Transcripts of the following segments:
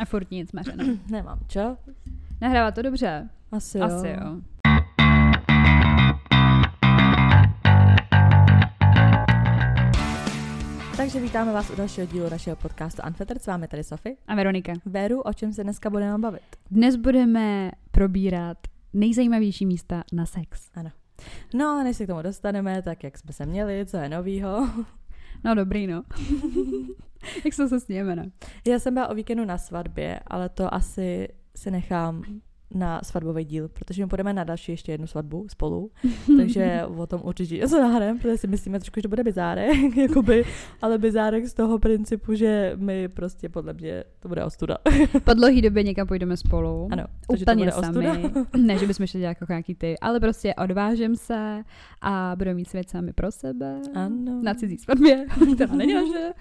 A furt nic, Mařena. Nemám, čo? Nahrává to dobře? Asi jo. Asi jo. Takže vítáme vás u dalšího dílu našeho podcastu Unfettered. S vámi tady Sofie. A Veronika. Veru, o čem se dneska budeme bavit? Dnes budeme probírat nejzajímavější místa na sex. Ano. No, ale než se k tomu dostaneme, tak jak jsme se měli, co je novýho? No dobrý, no. jak se se sněme, ne? Já jsem byla o víkendu na svatbě, ale to asi si nechám na svatbový díl, protože my půjdeme na další ještě jednu svatbu spolu, takže o tom určitě něco nahrám, protože si myslíme trošku, že to bude bizárek, jakoby, ale bizárek z toho principu, že my prostě podle mě to bude ostuda. Po dlouhý době někam půjdeme spolu. Ano, úplně sami. ne, že bychom šli dělat jako nějaký ty, ale prostě odvážím se a budeme mít svět sami pro sebe. Ano. Na cizí svatbě, která není naše.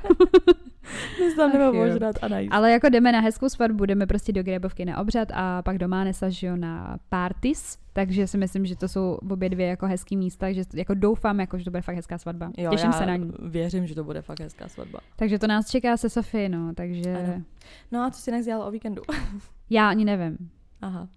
My se tam jdeme a najít. Ale jako jdeme na hezkou svatbu, jdeme prostě do Grébovky na obřad a pak doma Nesa, že jo, na parties, takže si myslím, že to jsou obě dvě jako hezký místa, takže jako doufám, jako, že to bude fakt hezká svatba. Jo, Těším se na ní. věřím, že to bude fakt hezká svatba. Takže to nás čeká se Sofie, no, takže... Ano. No a co si dělala o víkendu? Já ani nevím. Aha.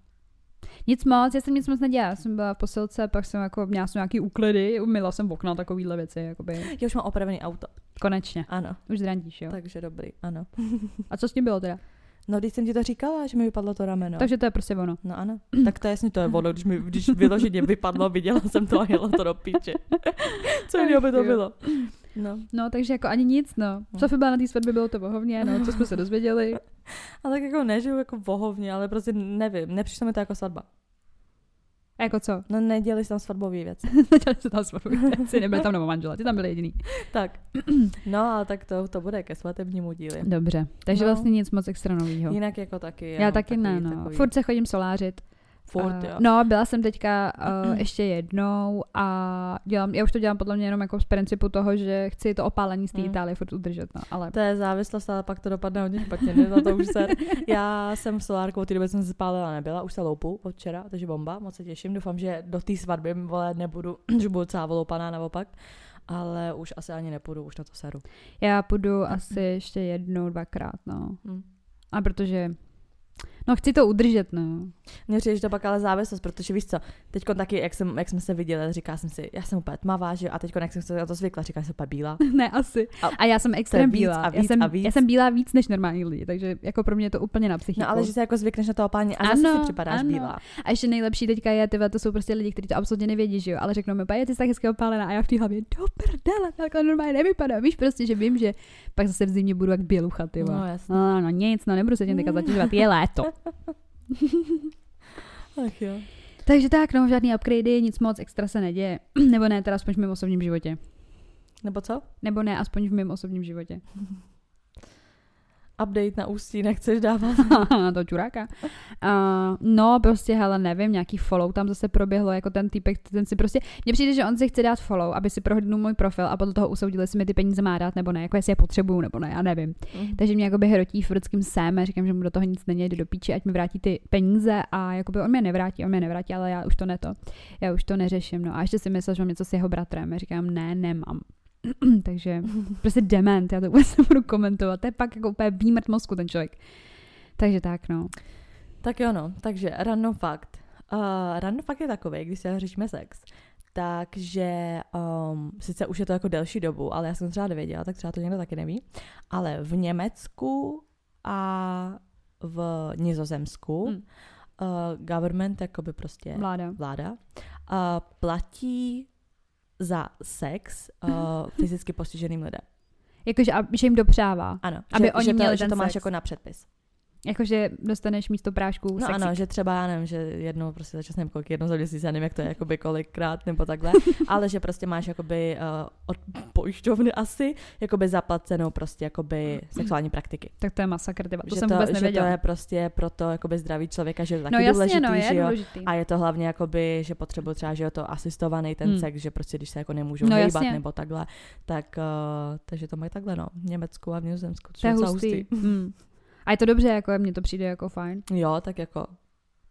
Nic moc, já jsem nic moc nedělala. Já jsem byla v posilce, pak jsem jako měla jsem nějaký úklady, umila jsem okna, takovýhle věci. Jakoby. Já už mám opravený auto. Konečně. Ano. Už zrandíš, jo. Takže dobrý, ano. A co s tím bylo teda? No, když jsem ti to říkala, že mi vypadlo to rameno. Takže to je prostě ono. No ano. tak to je jasně, to je ono, když mi když vyloženě vypadlo, viděla jsem to a jela to do píče. Co jiného by to bylo? No. no, takže jako ani nic, no. no. Sofie byla na té svatbě, bylo to vohovně, no, co jsme se dozvěděli. A tak jako nežiju jako vohovně, ale prostě nevím, nepřišlo mi to jako svatba. A jako co? No neděli tam svatbové věci. neděli se tam svatbové věci, nebyly tam nebo manžela, ty tam byly jediný. tak. No, ale tak to, to bude ke svatebnímu díli. Dobře, takže no. vlastně nic moc extra novýho. Jinak jako taky. Já taky takový, ne, no. Takový. Furt se chodím solářit. Furt, jo. No, byla jsem teďka uh, ještě jednou a dělám, já už to dělám podle mě jenom jako z principu toho, že chci to opálení z té hmm. Itálie furt udržet, no, ale... To je závislost, ale pak to dopadne hodně špatně, ne? to už se... Já jsem v solárku, od té doby jsem se spálila nebyla, už se loupu od včera, takže bomba, moc se těším, doufám, že do té svatby vole nebudu, že budu celá voloupaná naopak ale už asi ani nepůjdu, už na to seru. Já půjdu asi ještě jednou, dvakrát, no. Hmm. A protože No chci to udržet, no. Mně přijde, že to pak ale závislost, protože víš co, teď taky, jak, jsem, jak jsme se viděli, říká jsem si, já jsem úplně tmavá, že a teď, jak jsem se na to zvykla, říká jsem úplně bílá. ne, asi. A, a já jsem extrém bílá. A víc, já, jsem, a víc. já jsem bílá víc než normální lidi, takže jako pro mě je to úplně na psychiku. No ale že se jako zvykneš na to opání a ano, zase si připadáš ano. bílá. A ještě nejlepší teďka je, tyhle, to jsou prostě lidi, kteří to absolutně nevědí, že jo, ale řeknou mi, je ty jsi tak hezky opálená a já v té hlavě, do prdele, takhle normálně nevypadá. Víš prostě, že vím, že pak zase v zimě budu jak bělucha, ty no, jasně. no, no, nic, no, nebudu se tím teďka zatěžovat, je léto. Ach jo. Takže tak, no, žádný upgradey, nic moc extra se neděje. Nebo ne, teda aspoň v mém osobním životě. Nebo co? Nebo ne, aspoň v mém osobním životě. update na ústí nechceš dávat? to čuráka. Uh, no, prostě, hele, nevím, nějaký follow tam zase proběhlo, jako ten týpek, ten si prostě, mně přijde, že on si chce dát follow, aby si prohodnul můj profil a podle toho usoudil, jestli mi ty peníze má dát nebo ne, jako jestli je potřebuju nebo ne, já nevím. Mm. Takže mě jakoby hrotí furckým sem a říkám, že mu do toho nic není, jde do píči, ať mi vrátí ty peníze a jakoby on mě nevrátí, on mě nevrátí, ale já už to ne to, já už to neřeším, no a ještě si myslel, že mám něco s jeho bratrem, já říkám, ne, nemám. Takže prostě dement, já to vůbec nebudu komentovat. To je pak jako úplně výmrt mozku ten člověk. Takže tak, no. Tak jo, no. Takže random fakt. Uh, random fakt je takový, když se řešíme sex, takže um, sice už je to jako delší dobu, ale já jsem třeba nevěděla, tak třeba to někdo taky neví, ale v Německu a v Nizozemsku hmm. uh, government, jakoby prostě vláda, vláda uh, platí za sex uh, fyzicky postiženým lidem. Jakože, že jim dopřává. Ano, aby že, oni že to, měli že to máš sex. jako na předpis. Jakože dostaneš místo prášku No ano, že třeba, já nevím, že jednou prostě začas nevím kolik, jednou za měsíc, já nevím, jak to je, jakoby kolikrát nebo takhle, ale že prostě máš jakoby uh, od pojišťovny asi, jakoby zaplacenou prostě jakoby sexuální praktiky. Tak to je masakr, tyba. to že jsem to, vůbec že nevěděla. to je prostě pro to jakoby zdraví člověka, že je to taky no, jasně, důležitý, no, je že jo? důležitý. A je to hlavně jakoby, že potřebuje třeba, že je to asistovaný ten hmm. sex, že prostě když se jako nemůžou no, hejbat nebo takhle, tak uh, takže to mají takhle, no, v Německu a v Nizozemsku. To je hustý. hustý. Hmm. A je to dobře, jako mně to přijde jako fajn. Jo, tak jako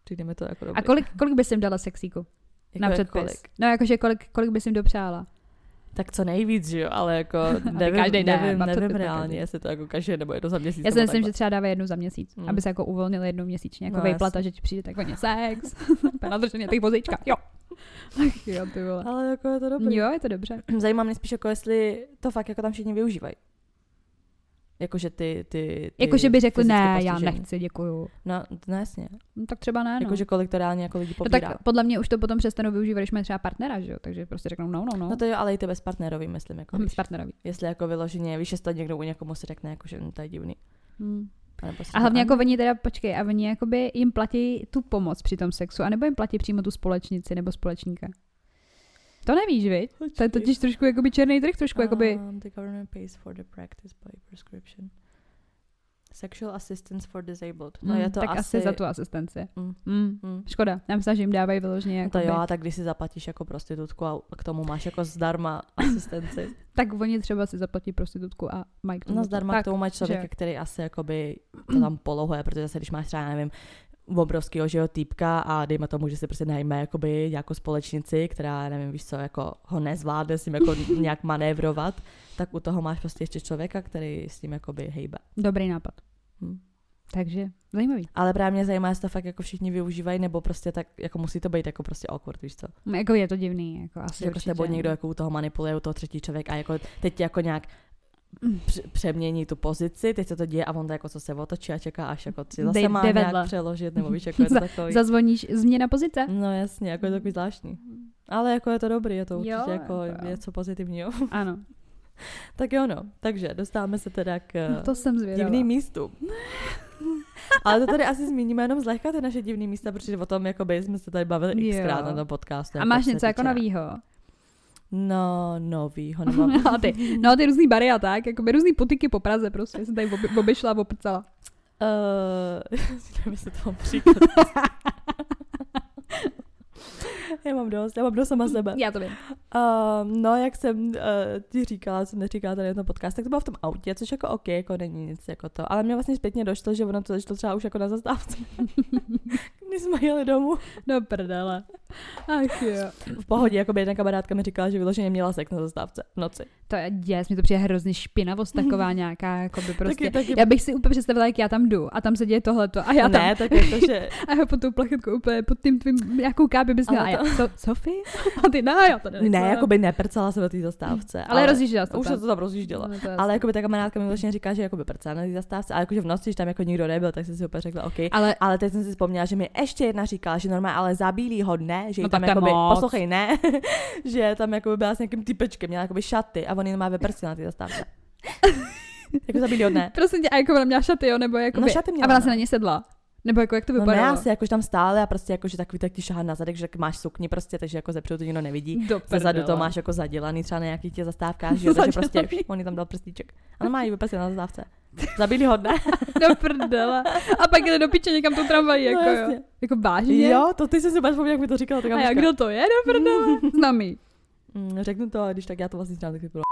přijde mi to jako dobrý. A kolik, kolik bys jim dala sexíku? Jako na předpis. Kolik? No jakože kolik, kolik bys jim dopřála? Tak co nejvíc, že jo, ale jako nevím, každý den, nevím, to nevím typ reálně, každý. jestli to jako každý nebo jedno za měsíc. Já si myslím, takhle. že třeba dávají jednu za měsíc, Mm. aby se jako uvolnili jednou měsíčně, jako No, vejplata, že ti přijde takzvaně sex, nadrženě těch vozíčka, jo. Ach jo, ty vole. Ale jako je to dobrý. Jo, je to dobře. Zajímá mě spíš jako jestli to fakt jako tam všichni využívají. Jakože ty, ty, ty Jakože by řekli, fyzicky ne, já postižení. nechci, děkuju. No, no jasně. No, tak třeba ne, no. Jakože kolik to reálně jako lidí no pobírá. tak podle mě už to potom přestanou využívat, když mají třeba partnera, že jo, takže prostě řeknou no, no, no. No to jo, ale i ty bez partnerový, myslím. Jako, Hm, víš. s partnerovi. Jestli jako vyloženě, víš, jestli to někdo u někomu si řekne, jako, že hm, to je divný. Hm. Si A hlavně jako oni teda, počkej, a oni jakoby jim platí tu pomoc při tom sexu, anebo jim platí přímo tu společnici nebo společníka? To nevíš, viď? To je Počkej. totiž trošku jakoby černý trh, trošku jakoby... Um, the government pays for the practice by prescription. Sexual assistance for disabled. No hm, je to tak asi... asi za tu asistenci. Mm, Hm. mm. Škoda, já myslím, že jim dávají vyloženě No to jakoby... jo, a tak když si zaplatíš jako prostitutku a k tomu máš jako zdarma asistenci. Tak oni třeba si zaplatí prostitutku a mají k tomu No zdarma tak, k tomu máš člověka, že- který asi jakoby to tam polohuje, protože zase když máš třeba, nevím, obrovského že jo, týpka a dejme tomu, že si prostě najme jakoby nějakou společnici, která, nevím, víš co, jako ho nezvládne s ním jako nějak manévrovat, tak u toho máš prostě ještě člověka, který s tím jakoby hejbe. Dobrý nápad. Hm. Takže zajímavý. Ale právě mě zajímá, jestli to fakt jako všichni využívají, nebo prostě tak, jako musí to být jako prostě awkward, víš co? Jako je to divný, jako asi Že jako s určitě. tebou někdo jako u toho manipuluje, u toho třetí člověk a jako teď jako nějak přemění tu pozici, teď se to děje a on to jako co se otočí a čeká, až jako si zase Dej- má jde nějak přeložit, nebo víš, jako je to takový. Zazvoníš změna pozice? No jasně, jako je to takový zvláštní. Ale jako je to dobrý, je to určitě Jo, jako jako jo. něco pozitivního. Ano, tak jo no, takže dostáváme se teda k no to jsem divným místům. Ale to tady asi zmíníme jenom zlehka ty naše divný místa, protože o tom jakoby jsme se tady bavili xkrát na tom podcastu. A máš něco jako novýho? No, novýho nemám. No ty, no ty různý bary a tak, jako různý potyky po Praze prostě, jsem tady obešla a oprcala. Uh, nevím, jestli to mám příklad. já mám dost, já mám dost sama sebe. Já to vím. Um, no, jak jsem uh, ti říkala, jsem neříkala tady na tom podcast, tak to bylo v tom autě, což jako OK, jako není nic jako to. Ale mě vlastně zpětně došlo, že ono to začalo třeba už jako na zastávce. Když jsme jeli domů. No prdele. Ach jo. V pohodě, jako by jedna kamarádka mi říkala, že vyloženě měla sex na zastávce v noci. To je děs, mi to přijde hrozně špinavost taková nějaká, jako by prostě. Taky, taky, Já bych si úplně představila, jak já tam jdu a tam se děje tohleto a já tam ne, tak jako, že a já pod tou plachetkou úplně pod tím tvým, jakou káby bys měla. A Ale já, to- so, Sofie? A ty, ne, já to nechci. ne, jako by neprcala se do té zastávce. Ale rozjížděla to Už se to tam rozjížděla. No, to je Ale jako by ta kamarádka mi vlastně říká, že jako by prcá na té zastávce, ale jakože v noci, když tam jako nikdo nebyl, tak jsem si úplně řekla, OK. ale Ale teď jsem si vzpomněla, že mi ještě jedna říkala, že normálně ale za bílýho že No tam jakoby, moc. poslouchej, ne, že tam jako byla s nějakým typečkem, měla jakoby šaty a on jen má vyprsil na té zastávce. jako za bílýho dne. prosím tě, a jako ona měla šaty, jo, nebo jako No, šaty měla, A ona no. se na ně sedla. Nebo jako jak to No ne, asi jakož tam stále a prostě jakože takový tak ti šahá na zadek, že tak máš sukni prostě, takže jako zepředu to nikdo nevidí. Ze zadu to máš jako zadělaný třeba na nějakých těch zastávkách, že jo, takže prostě on tam dal prstíček. Ale má jí vyprsil na zastávce. Za bílýho dne. Do prdele. A pak jde do piče někam tu tramvají, jako no, jo. Jako vážně? Jo, to ty jsi si úplně jak mi to říkala. ta A kamoška. kdo to je, do prdele? Znám jí. Mm, řeknu to, ale když tak já to vlastně znám, tak vypadalo.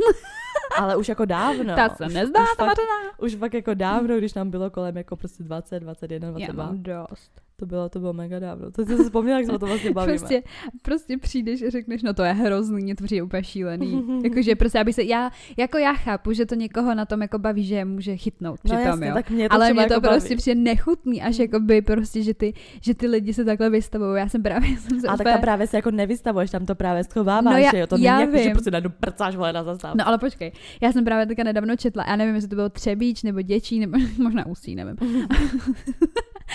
Ale už jako dávno. Ta se nezdá, už ta fakt, už fakt jako dávno, když nám bylo kolem jako prostě 20, 21, Já 22. mám dost. To bylo, to bylo mega dávno. To jsi si vzpomněla, jak jsme to vlastně bavíme. Prostě, prostě přijdeš a řekneš, no to je hrozný, mě to přijde úplně šílený. Jakože prostě, aby se, já, jako já chápu, že to někoho na tom jako baví, že je může chytnout no přitom, jasně, jo. tak mě to Ale mě to jako prostě přijde nechutný, až jakoby prostě, že ty, že ty lidi se takhle vystavují. Já jsem právě jsem se A tak úplně... tam právě se jako nevystavuješ, tam to právě schováváš, No já- že jo, to já není jako, že prostě najednou prcáš vole na zastávce. No ale počkej, já jsem právě teďka nedávno četla, já nevím, jestli to bylo Třebíč nebo Děčí, nebo možná Ústí, nevím.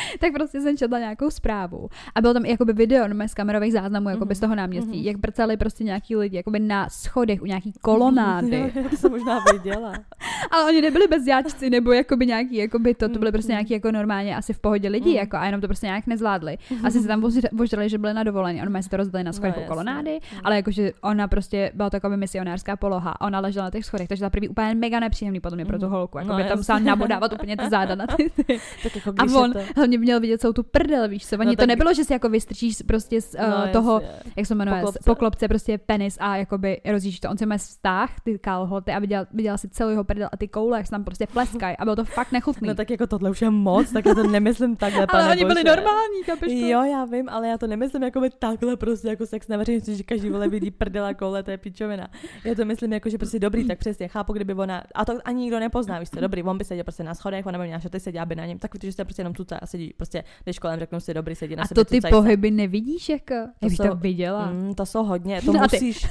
tak prostě jsem četla nějakou zprávu a bylo tam jakoby video no, z kamerových záznamů jakoby z toho náměstí, Mhm. jak prcali prostě nějaký lidi jakoby na schodech u nějaký kolonády. To jsem možná viděla. Ale oni nebyli bezděláčci nebo jakoby nějaký, jakoby to, to byly prostě nějaký jako normálně asi v pohodě lidi, Mm. jako a jenom to prostě nějak nezvládli. Asi se tam vož- vožrali, že byli na dovolení, oni si to rozdali na schodech No, no, jasně. kolonády, Mm. ale jakože ona prostě byla taková misionářská poloha a ona ležela na těch schodech, takže za prvý úplně mega nepříjemný podle mě pro tu Mhm. holku, jako No, by tam musela nabodávat úplně ty záda na ty, ty. Tak jako A on, je to... hlavně měl vidět celou tu prdel, víš co? Oni No no, to tak- nebylo, že si jako vystrčíš prostě z uh, No, toho, jasně. jak se jmenuje, Poklopce. poklopce. prostě penis a jakoby rozjíždíš to. On si má vztah, ty kalhoty a viděl, viděl si celý jeho prdel a ty koule, jak se tam prostě pleskají a bylo to fakt nechutný. No tak jako tohle už je moc, tak já to nemyslím takhle, pane ale oni byli bože. normální, kapeš to? Jo, já vím, ale já to nemyslím jako by takhle prostě jako sex na veřejnosti, že každý vole vidí prdela koule, to je pičovina. Já to myslím jako, že prostě dobrý, tak přesně chápu, kdyby ona, a to ani nikdo nepozná, víš co, dobrý, on by seděl prostě na schodech, ona by měla šaty, seděla by na něm, tak protože jste prostě jenom tuca a sedí, prostě jdeš kolem, řeknou si dobrý, sedí na A sebe, to ty cucaj se. pohyby nevidíš jako? Já bych to viděla. Mm, to jsou hodně, to No musíš,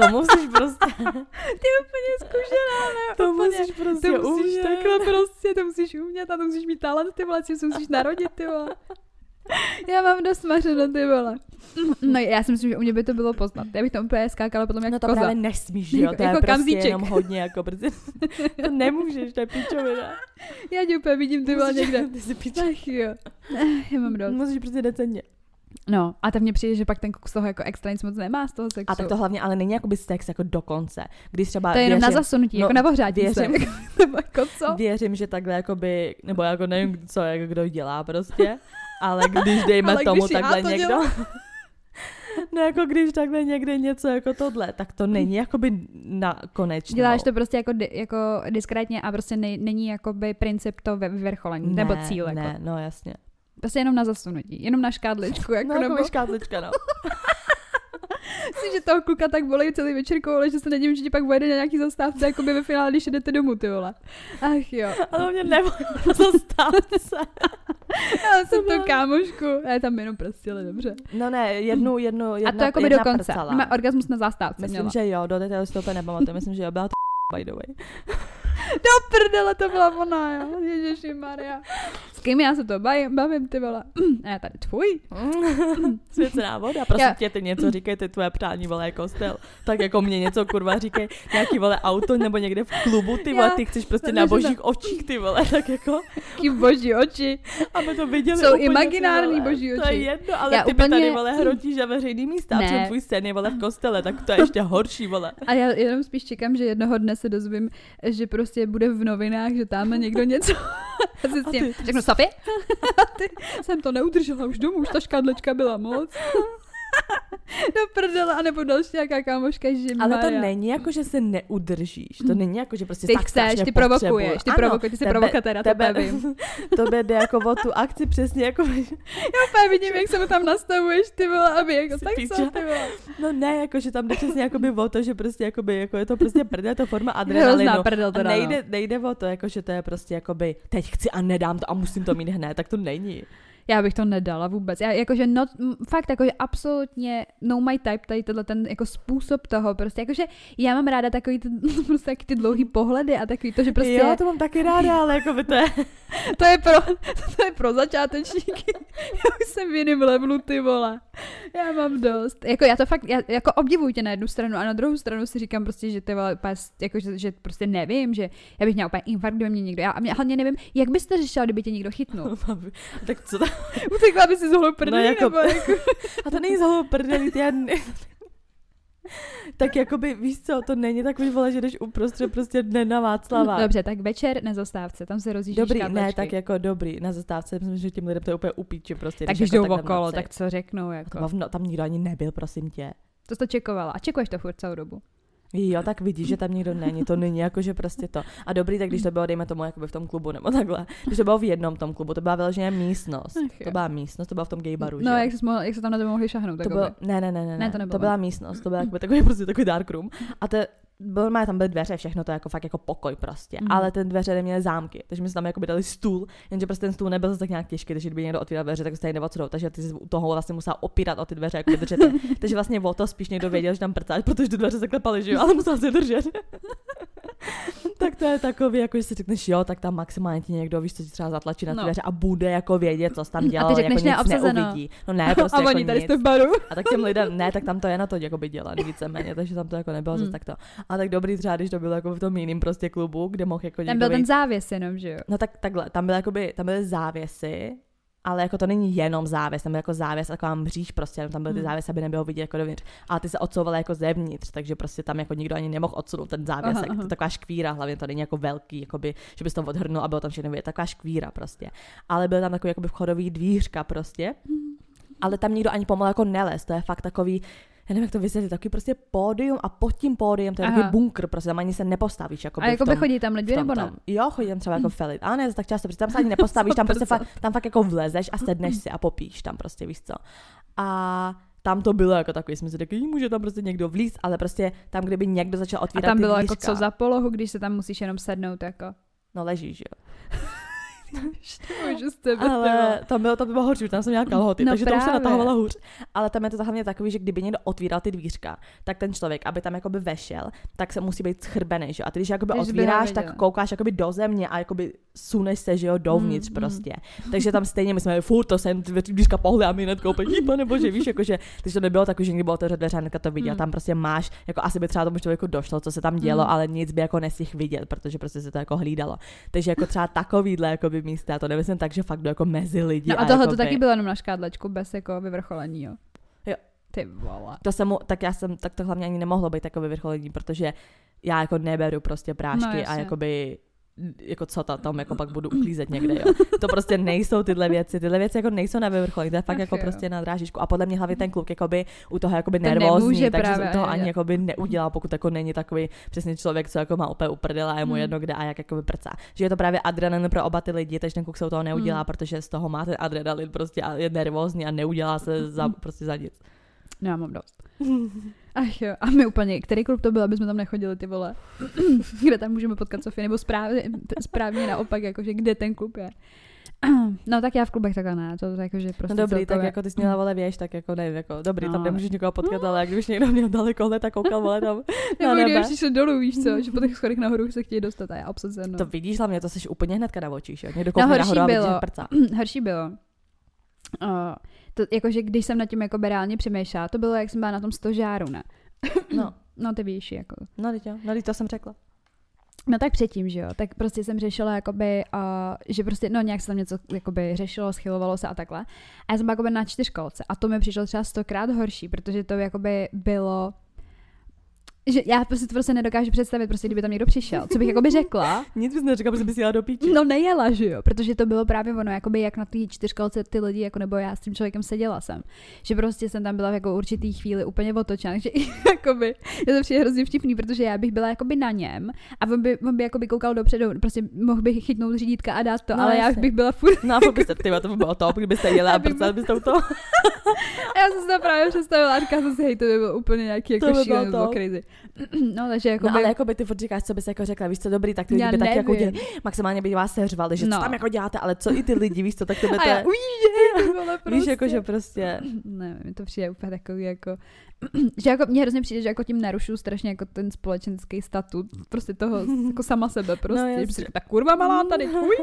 to musíš prostě, Ty úplně zkušená, ne? to úplně. musíš prostě To musíš umět. takhle prostě, to musíš umět a to musíš mít talent, ty vole, si se musíš narodit, ty vole. Já mám dost mařeno, ty vole. No já si myslím, že u mě by to bylo poznat. Já bych to úplně skákala potom jako No to koza. právě nesmíš, jo, Jako- to je jako prostě kamzíček. jenom hodně, jako prostě, to nemůžeš, to je pičovina. Já tě úplně vidím, ty vole, někde. Ty jsi pičovina. Ach jo. Ach, Já mám dost. Musíš prostě decentně. No, a tak mně přijde, že pak ten z toho jako extra nic moc nemá z toho sexu. A tak to hlavně ale není jakoby sex jako dokonce. Když třeba to je jenom věřím, na zasunutí, no, jako na ohřátí se. věřím. Nebo jako co? věřím, že takhle jakoby, nebo jako nevím, co jako kdo dělá prostě, ale když dejme Ale tomu když takhle to někdo, dělám. no jako když takhle někde něco jako tohle, tak to není jakoby na konečnou. Děláš to prostě jako, di, jako diskrétně a prostě nej, není jakoby princip to vyvrcholení, nebo cíl. Ne, Jako. no jasně. Prostě jenom na zasunutí, jenom na škádličku. Jako, No nebo jako škátlička, no. myslím, že toho kluka tak bolí celý večerkou, ale že se nedivím, že ti pak vojede na nějaký zastávce, jako by ve finále, když jdete domů, ty vole. Ach jo. Ale mě nebo zastávce. Já jsem to kámošku. Já je tam jenom prostě, ale dobře. No ne, jednu, jednu, jedna, A to jako by dokonce. Má orgasmus na zastávce Myslím, měla. že jo, do detailu si to úplně nepamatuju, myslím, že jo, byla to by the way. Do prdele, to byla ona, jo. Ježiši Maria. S kým já se to bavím, bavím ty vole. A já tady tvůj. Svěcená voda, prosím Já- tě, ty něco říkej, ty tvoje přání, vole, kostel. Tak jako mě něco, kurva, říkej, nějaký, vole, auto nebo někde v klubu, ty vole, ty chceš prostě to na božích očích, ty vole, tak jako, Jaký boží oči. aby to viděli Jsou úplně, imaginární ty vole. boží To oči. je jedno, ale Já ty by tady, úplně- vole, hrotíš na veřejný místa, a Ne. přitom tvůj sen je, vole, v kostele, tak to je ještě horší, vole. A já jenom spíš čekám, že jednoho dne se dozvím, že prostě bude v novinách, že tam někdo něco si s tím řeknu, Sofie? jsem to neudržela už domů, už ta škádlečka byla moc. Do prdele, anebo další nějaká kámoška, že Ale to není jako, že se neudržíš. To není jako, že prostě Ty tak chceš, ty provokuješ, ty provokuješ, ty jsi provokatéra, to tebe, vím. tebe jde jako o tu akci přesně jako, Já úplně vidím, jak se mu tam nastavuješ, ty vole, aby jako tak piča. co, ty vole. no ne, jako, že tam jde přesně jakoby o to, že prostě jakoby, jako je to prostě prdel, to forma Hrozná adrenalinu. prdel A teda, nejde, no. nejde o to, jako, že to je prostě jakoby, teď chci a nedám to a musím to mít hned, tak to není. Já bych to nedala vůbec. Já jakože not, fakt jakože absolutně no my type, tady tenhle ten jako způsob toho, prostě jakože já mám ráda takový ty, prostě taky ty dlouhý pohledy a takový to, že prostě Jo, to mám taky ráda, ale jako by to je, to je pro, to je pro začátečníky. já už jsem v jiném levelu, ty vole. Já mám dost. Jako já to fakt, já, jako obdivuju tě na jednu stranu a na druhou stranu si říkám prostě, že ty vole, jako, že, že, prostě nevím, že já bych měla úplně infarkt, kdyby mě někdo, já a mě, hlavně nevím, jak bys to řešila, kdyby tě někdo chytnul. tak co to, Utekla by si z holou prdeli, No, jako- nebo jako... a to není prdeli, ty já ne... tak jakoby, víš co, to není takový, vole, že jdeš uprostřed prostě dne na Václava. Dobře, tak večer na zastávce, tam se rozjíždí Dobrý, ne, škáblečky. tak jako dobrý, na zastávce, myslím, že tím lidem to je úplně upíči prostě. tak když když jdou jako okolo, tak co řeknou, jako. Jako, no, tam nikdo ani nebyl, prosím tě. To jsi to čekovala. A čekuješ to furt celou dobu. Jo, tak vidíš, že tam nikdo není, to není jako, že prostě to. A dobrý, tak když to bylo, dejme tomu, jakoby v tom klubu nebo takhle, když to bylo v jednom tom klubu, to byla vyloženě místnost. Ach. To byla místnost, to byla v tom gay baru, No, že? jak, jsi mohl, jak se tam na to mohli šahnout, to bylo, ne, ne, ne, ne, Ne, ne, to nebylo. to byla místnost, to byl jakoby takový prostě takový dark room. A to byl, má tam byly dveře, všechno to jako fakt jako pokoj prostě, mm. ale ten dveře neměly zámky, takže my jsme tam jako dali stůl, jenže prostě ten stůl nebyl zase tak nějak těžký, takže kdyby někdo otvíral dveře, tak se tady neodcudou, takže ty jsi u toho vlastně musel opírat o ty dveře, jako držet. takže vlastně o to spíš někdo věděl, že tam prcáš, protože ty dveře zaklepaly, že jo, ale musel se držet. tak to je takový, jako že si řekneš, jo, tak tam maximálně ti někdo, víš, co ti třeba zatlačí na No. dveře a bude jako vědět, co jsi tam A ty dělal, řekneš, jako nic obsazeno. neuvidí. No ne, prostě a jako oni tady nic. jste v baru. A tak těm lidem, ne, tak tam to je na to jako by dělaný víceméně, takže tam to jako nebylo Hmm. zase takto. A tak dobrý třeba, když to bylo jako v tom jiném prostě klubu, kde mohl jako Tam někdo byl ten být- závěs jenom, že jo. No tak takhle, tam byly, jakoby, tam byly závěsy, ale jako to není jenom závěs, tam byl jako závěs, taková mříž prostě, tam byl ty Hmm. závěs, aby nebylo vidět jako dovnitř. A ty se odsouvaly jako zevnitř, takže prostě tam jako nikdo ani nemohl odsunout ten závěsek. Aha, aha. To je taková škvíra, hlavně to není jako velký, jakoby, že bys to odhrnul a bylo tam všechno vidět, taková škvíra prostě. Ale byl tam takový jakoby vchodový dvířka prostě, ale tam nikdo ani pomalu jako nelez, to je fakt takový, já nevím, jak to vysvětlit, takový prostě pódium a pod tím pódiem to je Aha. takový bunkr, prostě tam ani se nepostavíš. Jako A jako by chodí tam lidi nebo ne? Jo, chodí tam třeba jako felit. Ale ne, tak často, protože tam se ani nepostavíš, tam prostě fakt, tam fakt jako vlezeš a sedneš si a popíš tam prostě, víš co. A tam to bylo jako takový, jsme si řekli, může tam prostě někdo vlíz, ale prostě tam, kdyby někdo začal A otvírat tam ty bylo dvířka, jako co za polohu, když se tam musíš jenom sednout jako. No ležíš, jo. S tebe, Ale tam bylo, tam bylo horší, tam jsem měla kalhoty, No takže to už se právě. natahovalo hůř. Ale tam je to hlavně takový, že kdyby někdo otvíral ty dvířka, tak ten člověk, aby tam jakoby vešel, tak se musí být schrbený, že? A ty, když jakoby Když otvíráš, tak koukáš jakoby do země a jakoby suneš se, že jo, dovnitř Mm, prostě. Takže tam stejně my jsme, furt to jsem, dvířka pohly a my hned koupili, nebo že víš, jakože, když to nebylo tak, že někdy bylo otevřet dveře a to viděl, Mm. tam prostě máš, jako asi by třeba tomu člověku došlo, co se tam dělo, Mm. ale nic by jako nestihl vidět, protože prostě se to jako hlídalo. Takže jako třeba takovýhle jakoby místa, já to nemyslím tak, že fakt jdu jako mezi lidi. No a tohle to jakoby- taky bylo jenom na škádlečku bez jako vyvrcholení, jo. Jo. Ty vole. to jsem tak já jsem, tak to hlavně ani nemohlo být takové vyvrcholení, protože já jako neberu prostě prášky No, a jakoby jako co ta, tam jako pak budu uklízet někde, jo. To prostě nejsou tyhle věci, tyhle věci jako nejsou na vyvrcholení, to je fakt Ach jako jo. prostě na drážičku a podle mě hlavně ten kluk jakoby u toho jakoby To nervózní, nemůže takže právě, to jo, ani jakoby neudělá, pokud jako není takový přesně člověk, co jako má úplně uprdele a je mu Hmm. jedno kde a jak jakoby prcá. Že je to právě adrenalin pro oba ty lidi, takže ten kluk se u toho neudělá, Hmm. protože z toho má ten adrenalin prostě a je nervózní a neudělá se za, prostě za nic. No já mám dost. Ach jo, a my úplně, který klub to byl, aby jsme tam nechodili, ty vole. kde tam můžeme potkat Sofie, nebo správně, správně naopak, jakože kde ten klub je. No tak já v klubech takhle ne, to jakože prostě No dobrý, tak celkově- jako ty jsi měla vole věž, tak jako nevím, jako dobrý, No. tam nemůžeš nikoho potkat, ale jak kdybych někdo měl daleko let, tak koukal vole tam na Nebo nebe. přišli dolů, víš co, že po těch schodech nahoru se chtějí dostat a já obsazeno. To vidíš hlavně, to jsi úplně hnedka na očích, jo? Někdo No, koukne horší nahoru a bylo. že prcá. Horší bylo. Uh, to, jakože když jsem nad tím jako reálně přemýšlela, to bylo, jak jsem byla na tom stožáru, ne? No, No ty víš, jako. no, teď no, teď to jsem řekla. No tak předtím, že jo, tak prostě jsem řešila jakoby, uh, že prostě, no nějak se tam něco jakoby řešilo, schylovalo se a takhle. A já jsem byla jakoby na čtyřkolce a to mi přišlo třeba stokrát horší, protože to jakoby bylo, že já prostě to prostě nedokážu představit, prostě kdyby tam někdo přišel, co bych jakoby řekla, Nic bys neřekla, protože bys jela do píči. No nejela, že jo, protože to bylo právě ono, jakoby jak na té čtyřkolce ty lidi, jako nebo já s tím člověkem seděla jsem. Že prostě jsem tam byla v jako určitý chvíli úplně otočená, takže jakoby, je to přijde hrozně vtipný, protože já bych byla jakoby na něm a on by, on by jakoby koukal dopředu, prostě mohl bych chytnout řídítka a dát to, No, ale já bych byla furt, No a furt byste, tyba, to by bylo top, kdybyste jela a prcala byste a já jsem to právě představila a říkala jsem si, hej, to by bylo úplně nějaký To jako by bylo šílený, to. bylo crazy. No, takže jakoby, No ale jako by ty furt říkáš, co bys jako řekla, víš co, dobrý, tak ty lidi by taky jako nevím. udělali, maximálně by vás seřvali, že co No. tam jako děláte, ale co i ty lidi, víš co, tak tebe a to je, ty vole, prostě. víš, jako že prostě, Ne, mi to přijde úplně takový jako, že jako mně hrozně přijde, že jako tím narušuju strašně jako ten společenský statut, prostě toho jako sama sebe prostě. No, No, jasně. ta kurva malá tady, fuj,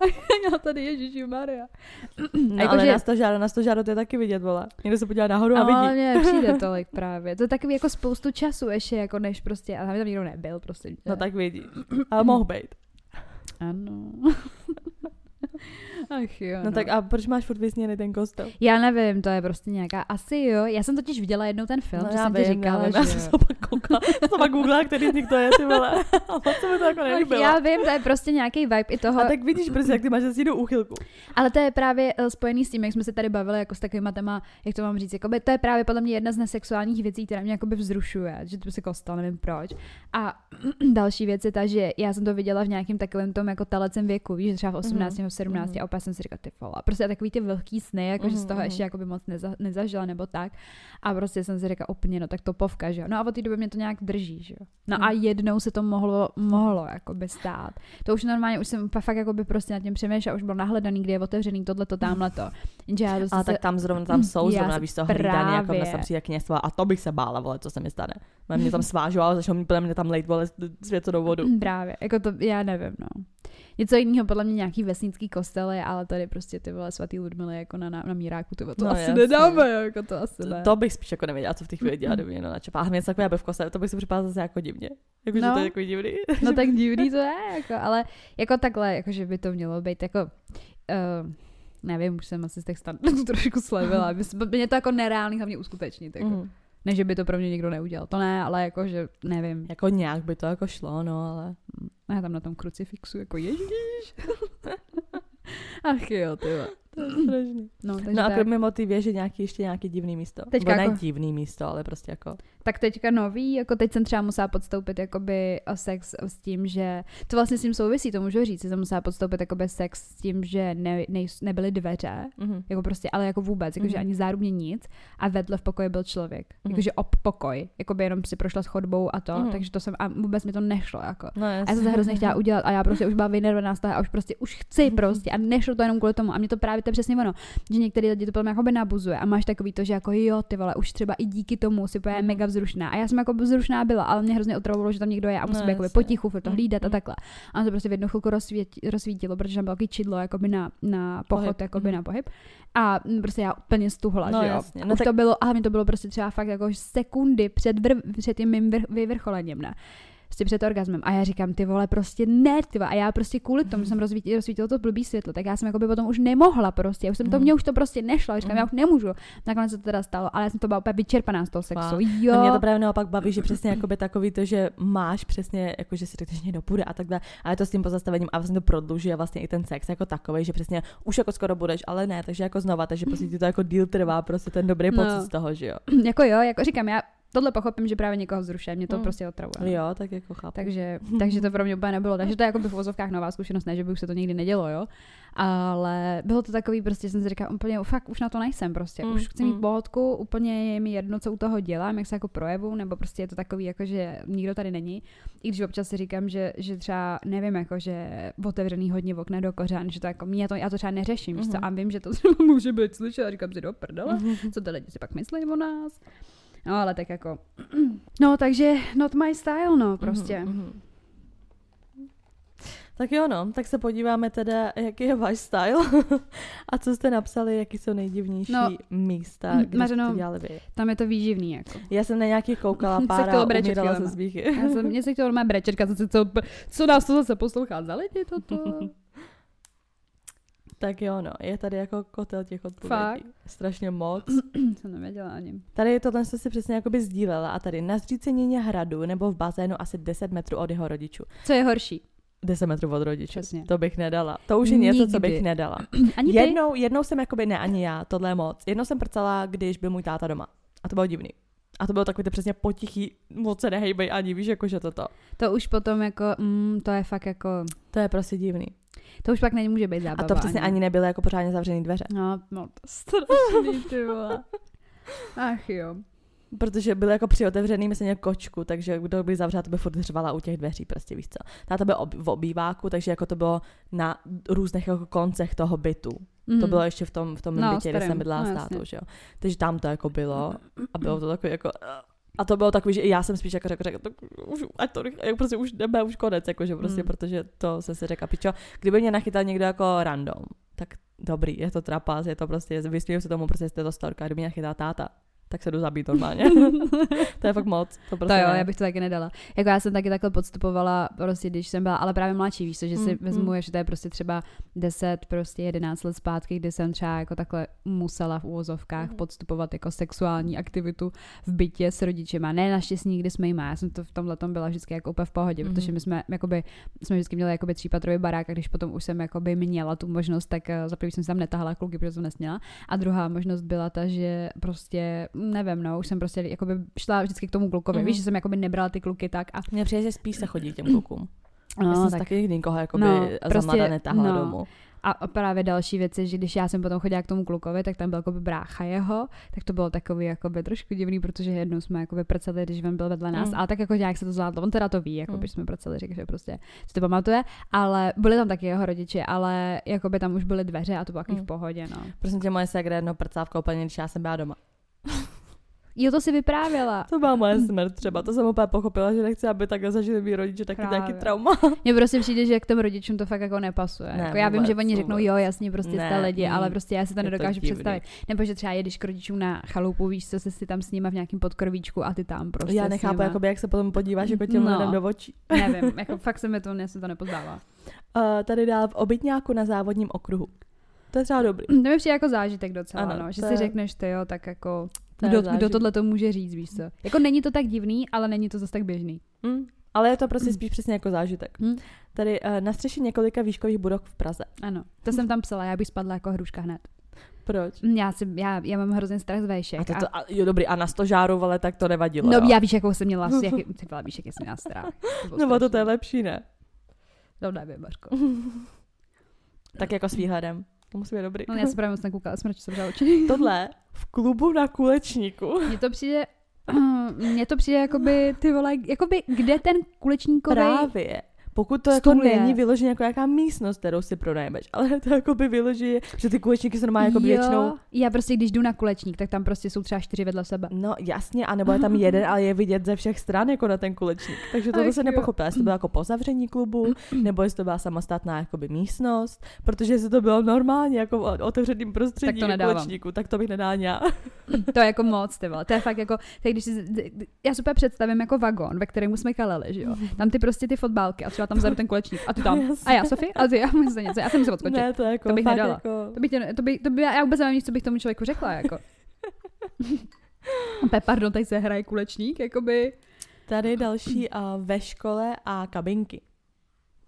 a já tady Ježíši Maria. no, jako, ale že- na stožáru, na stožáru to je taky vidět, vole. Někdo se podívá nahoru a Ale vidí. mně přijde tolik právě. To je takový jako spoustu času ještě, jako než prostě, a tam nikdo nebyl prostě. No tak vidí. Ale mohl být. Ano. Ach jo, No tak a proč máš furt vysněný ten kostel? Já nevím, to je prostě nějaká, asi jo. Já jsem totiž viděla jednou ten film, no co já jsem vím, ti říkala, já, vím, že já jsem se pak koukala, jsem pak googlila, který z nich to je, ty vole. A moc se mi to jako nelíbilo. já vím, to je prostě nějaký vibe i toho. A tak vidíš prostě, jak ty máš do úchylku. Ale to je právě eh, spojený s tím, jak jsme se tady bavili jako s takovýma téma, jak to mám říct, jakoby, to je právě podle mě jedna z nesexuálních věcí, která mě jakoby vzrušuje, že to si kostel, nevím proč. A další věc je ta, že já jsem to viděla v nějakém takovém tom jako telecem věku, víš, třeba v 18 nebo 17 mhm. a opět jsem si říkala, ty vole, prostě takový ty velký sny, jako že z toho Mhm, ještě jakoby moc neza, nezažila nebo tak. A prostě jsem si říkala úplně, no tak topovka, že jo. No a od té doby mě to nějak drží, že jo. No a Mhm. jednou se to mohlo, mohlo jakoby stát. To už normálně, už jsem fakt jakoby prostě nad tím přemýšlela, už bylo nahledaný, kde je otevřený tohle to tamhle to. Já prostě Ale tak tam zrovna tam jsou, Já zrovna se víš co, hlídaný, jako dnes tam přijde kněstvo a to bych se bála, vole, co se mi stane. Mě mě tam svážou a začnou mi podle mě tam lejt, vole, svěcenou vodu. Právě, jako to, já nevím, no. Něco jiného, podle mě nějaký vesnický kostely, ale tady prostě ty vole svatý Ludmily jako na, na, na míráku, ty vole, to No, asi jasně. nedáme, jako to asi To, ne. to bych spíš jako nevěděla, co v té chvíli dělá, kdyby mě načapá. A hlavně takové, aby v kostele, to bych si připadala zase jako divně. Jako, že No. to je jako divný. No tak divný to je, jako, ale jako takhle, jako že by to mělo být jako, uh, nevím, už jsem asi z těch standardů trošku slevila. Mě to jako nereálný hlavně uskutečnit. Jako. Mm. Ne, že by to pro mě někdo neudělal. To ne, ale jako, že nevím. Jako nějak by to jako šlo, no, ale... Já tam na tom krucifixu jako ježíš. Ach jo, ty to je strašný. No, no a kromě motivě, že nějaký ještě nějaký divný místo. Teďka jako... ne divný místo, ale prostě jako... Tak teďka nový, jako teď jsem třeba musela podstoupit jakoby sex s tím, že to vlastně s tím souvisí, to můžu říct, jsem musela podstoupit jakoby sex s tím, že ne, ne, nebyly dveře, mm-hmm. jako prostě, ale jako vůbec, jakože mm-hmm. ani zárubně nic a vedle v pokoji byl člověk, mm-hmm. jakože ob pokoj, jakoby jenom si prošla schodbou a to, mm-hmm. takže to jsem, a vůbec mi to nešlo, jako. No, a já jsem se hrozně chtěla udělat a já prostě už byla vynervená z toho a už prostě už chci prostě a nešlo to jenom kvůli tomu a mě to právě to je přesně ono, že některý lidi to potom by nabuzuje a máš takový to, že jako jo, ty vole, už třeba i díky tomu si bude mm. mega vzrušná. A já jsem jako vzrušná byla, ale mě hrozně otravovalo, že tam někdo je a musím no, jako potichu to mm, hlídat mm. a takhle. A to prostě v jednu chvilku rozsvítilo, rozsvítilo protože tam bylo takový čidlo jakoby na, na pochod, pohyb. jakoby mm. na pohyb. A prostě já úplně stuhla, no, že jo. Jasně. No, Už tak... to bylo, ale mi to bylo prostě třeba fakt jako sekundy před, vr, před tím mým vyvrcholením, ne prostě před orgasmem. A já říkám, ty vole, prostě ne, ty vole. A já prostě kvůli tomu, že jsem rozsvítil, rozsvítil to blbý světlo, tak já jsem jako by potom už nemohla prostě. Já už jsem to, mhm. mě už to prostě nešlo. Říkám, já už nemůžu. Nakonec se to teda stalo, ale já jsem to byla úplně vyčerpaná z toho sexu. Jo. A mě to právě naopak baví, že přesně jako by takový to, že máš přesně, jako že si řekneš, že půjde a tak dále, ale to s tím pozastavením a vlastně to prodlužuje vlastně i ten sex jako takový, že přesně už jako skoro budeš, ale ne, takže jako znova, takže prostě to jako díl trvá, prostě ten dobrý no. pocit z toho, že jo. Jako jo, jako říkám, já tohle pochopím, že právě někoho zrušuje, mě to mm. prostě otravuje. Jo, tak jako chápu. Takže, takže to pro mě úplně nebylo. Takže to je jako by v vozovkách nová zkušenost, ne, že by už se to nikdy nedělo, jo. Ale bylo to takový, prostě jsem si říkala, úplně, fakt už na to nejsem prostě. Mm. Už chci mít mm. pohodku, úplně je mi jedno, co u toho dělám, jak se jako projevu, nebo prostě je to takový, jako že nikdo tady není. I když občas si říkám, že, že třeba nevím, jako že otevřený hodně okna do kořán, že to jako mě to, já to třeba neřeším, mm-hmm. co, a vím, že to třeba může být slyšet a říkám si do prdele, mm-hmm. co ty lidi si pak myslí o nás. No ale tak jako, no takže not my style, no prostě. Mm-hmm. Tak jo, no, tak se podíváme teda, jaký je váš style a co jste napsali, jaký jsou nejdivnější no, místa, kde Mařeno, jste dělali vy. Tam je to výživný, jako. Já jsem na nějaký koukala pár a umírala se zbíchy. Já jsem, mě se chtěla brečet, co, co, co nás to zase poslouchá za lidi toto. Tak jo, no, je tady jako kotel těch odpovědí. Fakt? Strašně moc. Jsem nevěděla ani. Tady tohle jsem si přesně jako by sdílela a tady na zřícenině hradu nebo v bazénu asi 10 metrů od jeho rodičů. Co je horší? 10 metrů od rodičů. Přesně. To bych nedala. To už je něco, Nikdy. co bych nedala. ani ty? Jednou, jednou jsem jakoby, ne, ani já, tohle je moc. Jednou jsem prcala, když byl můj táta doma. A to bylo divný. A to bylo takový to přesně potichý, moc se nehejbej ani, víš, jakože toto. To už potom jako, mm, to je fakt jako... To je prostě divný. To už pak nemůže být zábava. A to přesně ani, ani nebylo jako pořádně zavřený dveře. No, no to strašný, ty vole. Ach jo. Protože byl jako při otevřený, myslím, kočku, takže kdo by zavřela, to by furt řvala u těch dveří, prostě víš co. Táta byl v obýváku, takže jako to bylo na různých jako koncech toho bytu. Mm. To mhm. bylo ještě v tom, v tom no, bytě, starým. kde jsem bydlela no, s tátou, že jo. Takže tam to jako bylo a bylo to takové jako a to bylo takový, že i já jsem spíš jako řekla, řekla už, ať to, jak prostě už jdeme, už konec, jakože prostě, mm. protože to se si řekla, pičo, kdyby mě nachytal někdo jako random, tak dobrý, je to trapas, je to prostě, vysměju se tomu, prostě jste to storka, kdyby mě nachytal táta, tak se jdu zabít normálně. to je fakt moc. To, prostě to jo, ne. já bych to taky nedala. Jako já jsem taky takhle podstupovala, prostě když jsem byla, ale právě mladší, víš, že si mm, vezmu, mm. že to je prostě třeba 10, prostě 11 let zpátky, kdy jsem třeba jako takhle musela v úvozovkách mm. podstupovat jako sexuální aktivitu v bytě s rodičima. Ne naštěstí nikdy jsme jima, já jsem to v tomhle tom byla vždycky jako úplně v pohodě, mm. protože my jsme, jakoby, jsme vždycky měli jakoby třípatrový barák a když potom už jsem jakoby měla tu možnost, tak uh, za jsem tam netahala kluky, protože jsem nesměla. A druhá možnost byla ta, že prostě nevím, no, už jsem prostě jakoby šla vždycky k tomu klukovi, mm. víš, že jsem jakoby nebrala ty kluky tak a... Mně přijde, že spíš se chodí k těm klukům. No, Já jsem tak, taky nikoho jakoby no, prostě, netáhla no. domů. A právě další věci, že když já jsem potom chodila k tomu klukovi, tak tam byl jako brácha jeho, tak to bylo takový jako by trošku divný, protože jednou jsme jako by prceli, když on byl vedle nás, mm. ale tak jako nějak se to zvládlo. On teda to ví, jako mm. jsme prceli, že prostě si to pamatuje, ale byli tam taky jeho rodiče, ale jako by tam už byly dveře a to bylo mm. v pohodě, no. Prosím tě, moje segra jedno prcá v koupeně, když já jsem byla doma. Jo, to si vyprávěla. To byla moje smrt třeba, to jsem opět pochopila, že nechci, aby takhle zažili mý rodiče taky Právě. taky trauma. Mně prostě přijde, že k těm rodičům to fakt jako nepasuje. Ne, jako já vím, že oni řeknou, jo, jasně, prostě ne, jste lidi, ale prostě já si to nedokážu to představit. Nebo že třeba jedeš k rodičům na chalupu, víš, co se si tam s nima v nějakém podkrovíčku a ty tam prostě. Já nechápu, jakoby, jak se potom podíváš jako těm no, lidem do očí. nevím, jako fakt se mi to, se to nepozdává. Uh, tady dál v obytňáku na závodním okruhu. To je třeba dobrý. To mi přijde jako zážitek docela, Ano, no. Že si je- řekneš, ty jo, tak jako... To Kdo, kdo tohle to může říct, víš co? Jako není to tak divný, ale není to zase tak běžný. Mm. Ale je to prostě spíš přesně jako zážitek. Hm? Tady uh, na střeše několika výškových budov v Praze. Ano, to jsem tam psala, já bych spadla jako hruška hned. Proč? Já, si, já, já mám hrozně strach z vejšek. A to, to, a, jo, dobrý, a na stožáru, ale tak to nevadilo. no jo. já víš, jakou jsem měla, jaký, ty vole, víš, jaký jsem měla strach. Nebo to, to je lepší, ne? No nevím, Mařko. Tak jako s výhledem. To musí být dobrý. No já se právě moc nekoukala, smrč jsem oči. Tohle v klubu na kulečníku. Mně to přijde, mně to přijde jakoby, ty vole, jakoby, kde ten kulečníkový... Právě. Pokud to jako není vyloženě jako nějaká místnost, kterou si pronajmeš, ale to jako by vyloží, že ty kulečníky jsou normálně jako většinou já prostě, když jdu na kulečník, tak tam prostě jsou třeba čtyři vedle sebe. No jasně, anebo je tam jeden, ale je vidět ze všech stran jako na ten kulečník. Takže to se nepochopila, jestli to bylo jako po zavření klubu, nebo jestli to byla samostatná jakoby místnost, protože jestli to bylo normálně jako v otevřeným prostředí Tak to kulečníku, tak to bych nedala já. To je jako moc, ty vole. To je fakt jako, tak když si, já super představím jako vagon, ve kterém jsme kaleli, že jo. Tam ty prostě ty fotbalky a třeba tam vzadu ten kulečník a ty tam. A já, Sofie? A ty, já se něco, já jsem musím odskočit. Ne, to jako To bych nedala. Jako... To bych, tě, to by, to by, já vůbec nevím co bych tomu člověku řekla, jako. Pe, pardon, tady se hraje kulečník, jakoby. Tady další uh, ve škole a kabinky.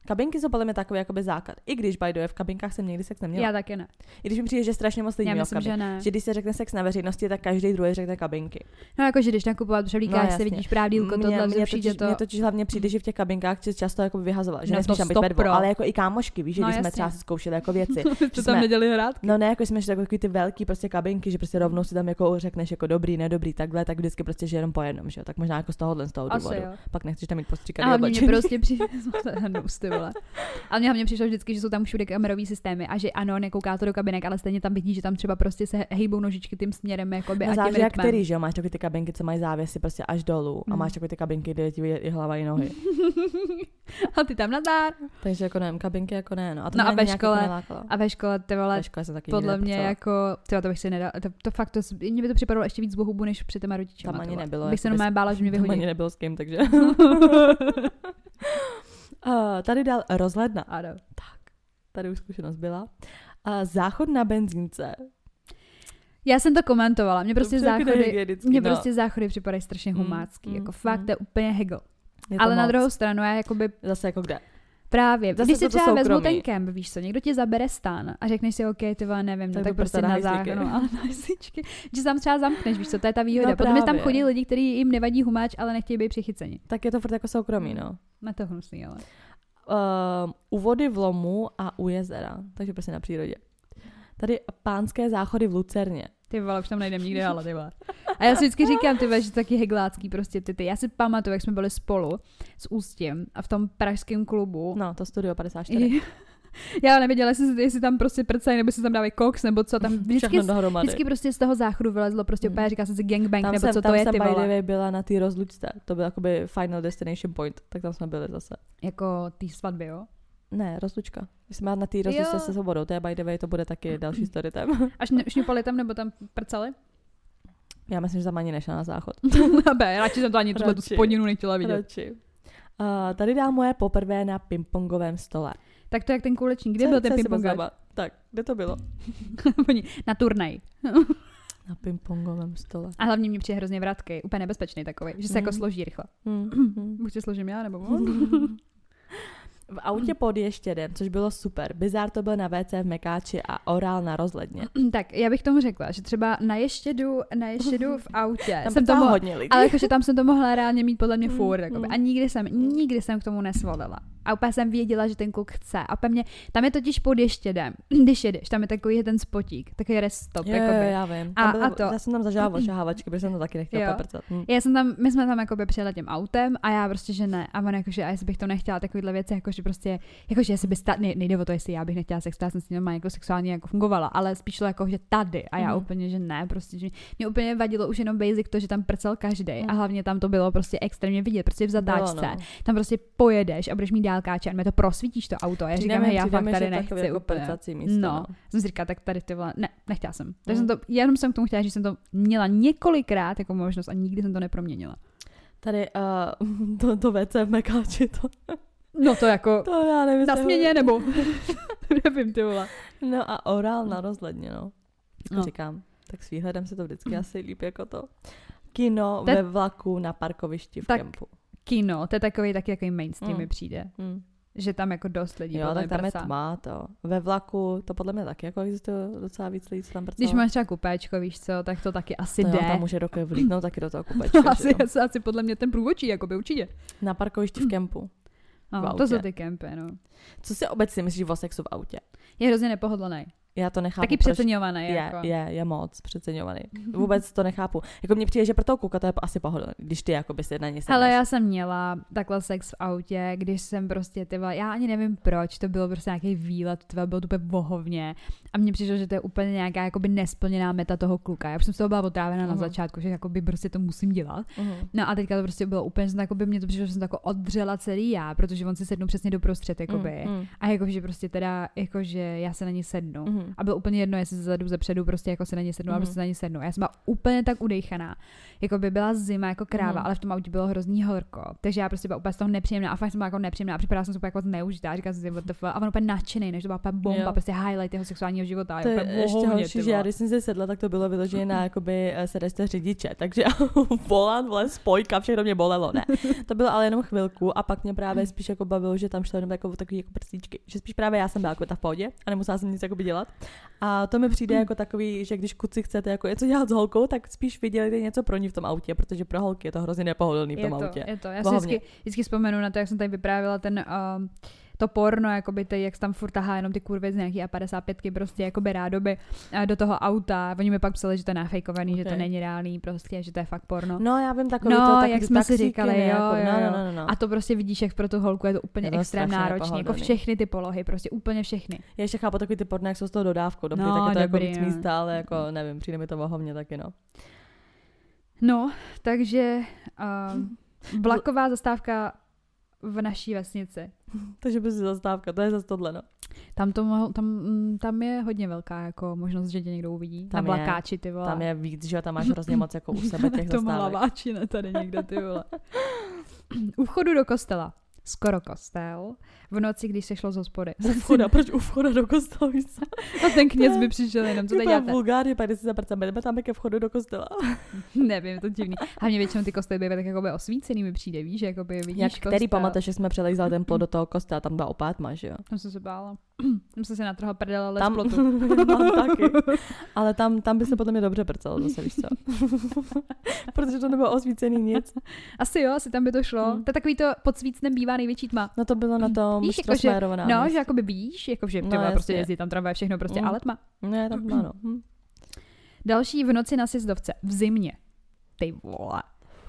Kabinky jsou podle mě takový jakoby základ. I když by the way, v kabinkách jsem někdy sex neměla. Já taky ne. I když mi přijde, že strašně moc lidí Já myslím, že ne. že když se řekne sex na veřejnosti, tak každý druhý řekne kabinky. No jako, že když nakupovat převlíkáš, No, se vidíš právdílko, Mně- tohle, mně mně přijde totiž, to... Mně totiž hlavně přijde, že v těch kabinkách se často jako vyhazovala, že No, nesmíš tam být stopro. ale jako i kámošky, víš, že No, když jsme třeba zkoušeli jako věci. Co jsme- tam neděli hrát? No ne, jako jsme šli takový ty velký prostě kabinky, že prostě rovnou si tam jako řekneš jako dobrý, nedobrý, takhle, tak vždycky prostě, že jenom po jednom, že jo? Tak možná jako z tohohle z toho důvodu. Pak nechceš tam mít postříkaný mě oblečení. prostě přijde, vole. Ale mě hlavně přišlo vždycky, že jsou tam všude kamerový systémy a že ano, nekouká to do kabinek, ale stejně tam vidí, že tam třeba prostě se hejbou nožičky tím směrem, jakoby, No, a tím záleží jak který, že jo? Máš takové ty kabinky, co mají závěsy prostě až dolů a Mm. máš takové ty kabinky, kde ti je i hlava i nohy. a ty tam nadár. Takže jako nevím, kabinky jako ne, no. A to No mě a ve jako škole- nelákalo. A ve škole, ty vole, Ve škole jsem taky podle mě nepracovala. jako, tyjo, to bych si nedal, to, to fakt, to, mě by to připadalo ještě víc bohubu, než před těma rodičema. Tam ani nebylo, Bych se normálně bála, že mě Tam ani vyhodí. nebylo s kým, takže. uh, tady dal rozhledna. Ano. Tady už zkušenost byla. Uh, záchod na benzínce. Já jsem to komentovala, mě prostě záchody, mě no. prostě záchody připadají strašně Mm, humácký, mm, jako fakt, mm. to je úplně. Je to Ale na moc. druhou stranu, já jakoby Zase jako kde? Právě, Zase když si třeba vezmu ten kemp, víš co, někdo ti zabere stan a řekneš si, OK, ty vole, nevím, no, Tak tak prostě na záchranu, ale na hajzlíčky. Že tam třeba zamkneš, víš co, to je ta výhoda. No Potom tam chodí lidi, kteří jim nevadí humáč, ale nechtějí být přichyceni. Tak je to furt jako soukromí, no. Na to hnusný, ale. Uh, u vody v lomu a u jezera, takže prostě na přírodě. Tady pánské záchody v Lucerně. Ty vole, už tam nejdem nikdy, ale ty vole. A já si vždycky říkám, ty vole, že taky heglácký prostě ty, ty. Já si pamatuju, jak jsme byli spolu s Ústím a v tom pražském klubu. No, to Studio 54. Já nevěděla, jestli, jestli tam prostě prcají, nebo si tam dávají koks, nebo co tam. Vždycky, vždycky prostě z toho záchodu vylezlo prostě Hmm. úplně, říká se si gangbang, tam nebo jsem, co tam to je, jsem ty vole. byla na té rozlučce. To byl jakoby final destination point. Tak tam jsme byli zase. Jako ty svatby, jo? Ne, rozlučka. My jsme na té rozlučce se svobodou. To je by the way, to bude taky další story time. Až ne, šňupali tam, nebo tam prcali? Já myslím, že tam ani nešla na záchod. Be, radši jsem to ani tuhle tu spodinu nechtěla vidět. Radši. Uh, tady dám moje poprvé na pingpongovém stole. Tak to jak ten kulečník, kde Co- byl ten poznáma? Tak, kde to bylo? na turnaj. Na pingpongovém stole. A hlavně mě přijde hrozně vratký, úplně nebezpečný takový, že se jako Mhm. složí rychle. Hmm. Buď se složím já, nebo on. V autě pod ještědem, což bylo super. Bizár to byl na WC v Mekáči a orál na rozhledně. tak já bych tomu řekla, že třeba na ještědu, na ještědu v autě Tam jsem to mohla, hodně lidí. ale jakože tam jsem to mohla reálně mít podle mě Mm, furt, jakoby. mm. A nikdy jsem, nikdy jsem k tomu nesvolila. A úplně jsem věděla, že ten kluk chce. A mě, tam je totiž pod ještědem, když jedeš, tam je takový ten spotík, takový rest stop, Jo, jo, jakoby. já vím. A- a to- Já jsem tam zažila ošahávačky, protože jsem to taky nechtěla Jo. paprcat. Hm. Já jsem tam, my jsme tam jako přijela tím autem a já prostě, že ne. A on jakože, a jestli bych to nechtěla, takovýhle věci, jakože prostě, jakože jestli by stát, ne, nejde o to, jestli já bych nechtěla sex, já jsem s ním normálně jako sexuálně jako fungovala, ale spíš to jako, že tady. A já Mhm. úplně, že ne, prostě, že mě úplně vadilo už jenom basic to, že tam prcel každý a Mhm. hlavně tam to bylo prostě extrémně vidět, prostě v zatáčce. Bylo, no. Tam prostě pojedeš a budeš mít dálkáče a mě to prosvítíš to auto. A já říkám, já fakt tady že nechci jako úplně. místo, No, no. jsem si říkala, tak tady ty vole, ne, nechtěla jsem. Takže Mm. jsem to, jenom jsem k tomu chtěla, že jsem to měla několikrát jako možnost a nikdy jsem to neproměnila. Tady uh, to, to WC v Mekáči, to, No to jako To já nevím. na směně nebo nevím ty vole. No a orál na rozhledně, no. No. no. Říkám, tak s výhledem se to vždycky asi líp jako to. Kino To je- ve vlaku na parkovišti v Tak- kempu. Kino, to je takový taky takový mainstream Mm. mi přijde. Hm. Že tam jako dost lidí Jo, tak tam je prcá. tma to. Ve vlaku to podle mě taky jako existuje docela víc lidí, co tam prcalo. Když máš třeba kupéčko, víš co, tak to taky asi to jde. jo, tam může rokoj vlítnout taky do toho kupečka. No, asi, asi, asi podle mě ten průvodčí, jako by určitě. Na parkovišti v kempu. No, V to jsou autě. ty kempy, no. Co si obecně myslíš o sexu v autě? Je hrozně nepohodlný. Já to nechápu. Taky přeceňovaný. je, jako. je, je moc přeceňovaný. Vůbec to nechápu. Jako mně přijde, že pro toho kluka to je asi pohodlné, když ty jako by si na něj sedneš. Hele, já jsem měla takhle sex v autě, když jsem prostě, ty vole, já ani nevím proč, to bylo prostě nějaký výlet, vole, bylo to úplně vohovně a mně přišlo, že to je úplně nějaká jakoby nesplněná meta toho kluka. Já už jsem z toho byla otrávena na Mhm. začátku, že jakoby prostě to musím dělat. Mhm. No a teďka to prostě bylo úplně, že jakoby mě to přišlo, že jsem to jako oddřela celý já, protože on si sednul přesně do prostřed, jakoby. Mm, A jakože prostě teda, jakože já se na ní sednu. mhm. A bylo úplně jedno, jestli ze zadu, ze předu, prostě jako se na ně sednu, mm. a prostě na ně sednu. A já jsem byla úplně tak udejchaná. Jako by byla zima jako kráva, Mhm. ale v tom autě bylo hrozný horko. Takže já prostě byla úplně z toho nepříjemná a fakt jsem byla jako nepříjemná a připadala jsem úplně jako zneužitá. Říkala jsem si, what the fuck. A on úplně nadšený, než to byla bomba, Jo. prostě highlight jeho sexuálního života. To je úplně ještě vohovně, horší, že já když jsem se sedla, tak to bylo vyloženě na jakoby eh, sedeste řidiče, takže volant, vole, spojka, všechno mě bolelo, ne. To bylo ale jenom chvilku a pak mě právě spíš jako bavilo, že tam šlo jenom jako takový jako prstíčky, že spíš právě já jsem byla jako ta v pohodě a nemusela jsem nic jakoby dělat. A to mi přijde jako takový, že když kluci chcete jako něco dělat s holkou, tak spíš vydělejte něco pro ní v tom autě, protože pro holky je to hrozně nepohodlný v je tom to, autě. Je to, já si vždycky, vždycky vzpomenu na to, jak jsem tady vyprávěla ten um, to porno, jakoby ty, jak tam furt tahá jenom ty kurvy z nějaký A55 prostě jakoby rádoby a do toho auta. Oni mi pak psali, že to je nafejkovaný, že to není reálný prostě, že to je fakt porno. No, já vím takový No, to, jak jsme si říkali, jo, jako, jo, no, no, no, no. A to prostě vidíš, jak pro tu holku je to úplně Je to extrém náročný, jako všechny ty polohy, prostě úplně všechny. Já ještě chápu takový ty porno, jak jsou z toho dodávkou, dobrý, No, tak je to dobrý, jako víc no. místa, ale jako nevím, přijde mi to vohovně taky, no. No, takže um, vlaková zastávka v naší vesnici. Takže by si zastávka, to je zase tohle, no. Tam, to, mohl- tam, mm, tam je hodně velká jako možnost, že tě někdo uvidí. Tam na je. vlakáči, ty vole. Tam je víc, že tam máš hrozně moc jako u sebe těch to zastávek. malaváči, ne tady někde, ty vole. U vchodu do kostela. Skoro kostel. V noci, když se šlo z hospody. U vchoda, proč u vchoda do kostela? A ten kněz by přišel jenom, co tady děláte? vulgárně, pak si jdeme tam ke vchodu do kostela. Nevím, je to divný. Hlavně většinou ty kostely bývají tak jakoby osvícený, mi přijde, víš, jakoby vidíš Jak kostel. který pamatuješ, že jsme přelejzali ten plot do toho kostela, tam byla opát tma, že jo? Tam jsem se bála. Tam jsem se natrhla prdela les Tam, mám taky. Ale tam, tam by se podle mě dobře prcelo zase, víš co? Protože to nebylo osvícený nic. Asi jo, asi tam by to šlo. Hmm. To je takový to pod svícnem bývá největší tma. No to bylo na tom Víš, jako, že- No, že jakoby víš, jako že ty No, prostě jezdí tam tramvaj, všechno prostě, Mm. ale tma. Ne, tam má, no. Hm. Další v noci na sjezdovce, v zimě. Ty vole.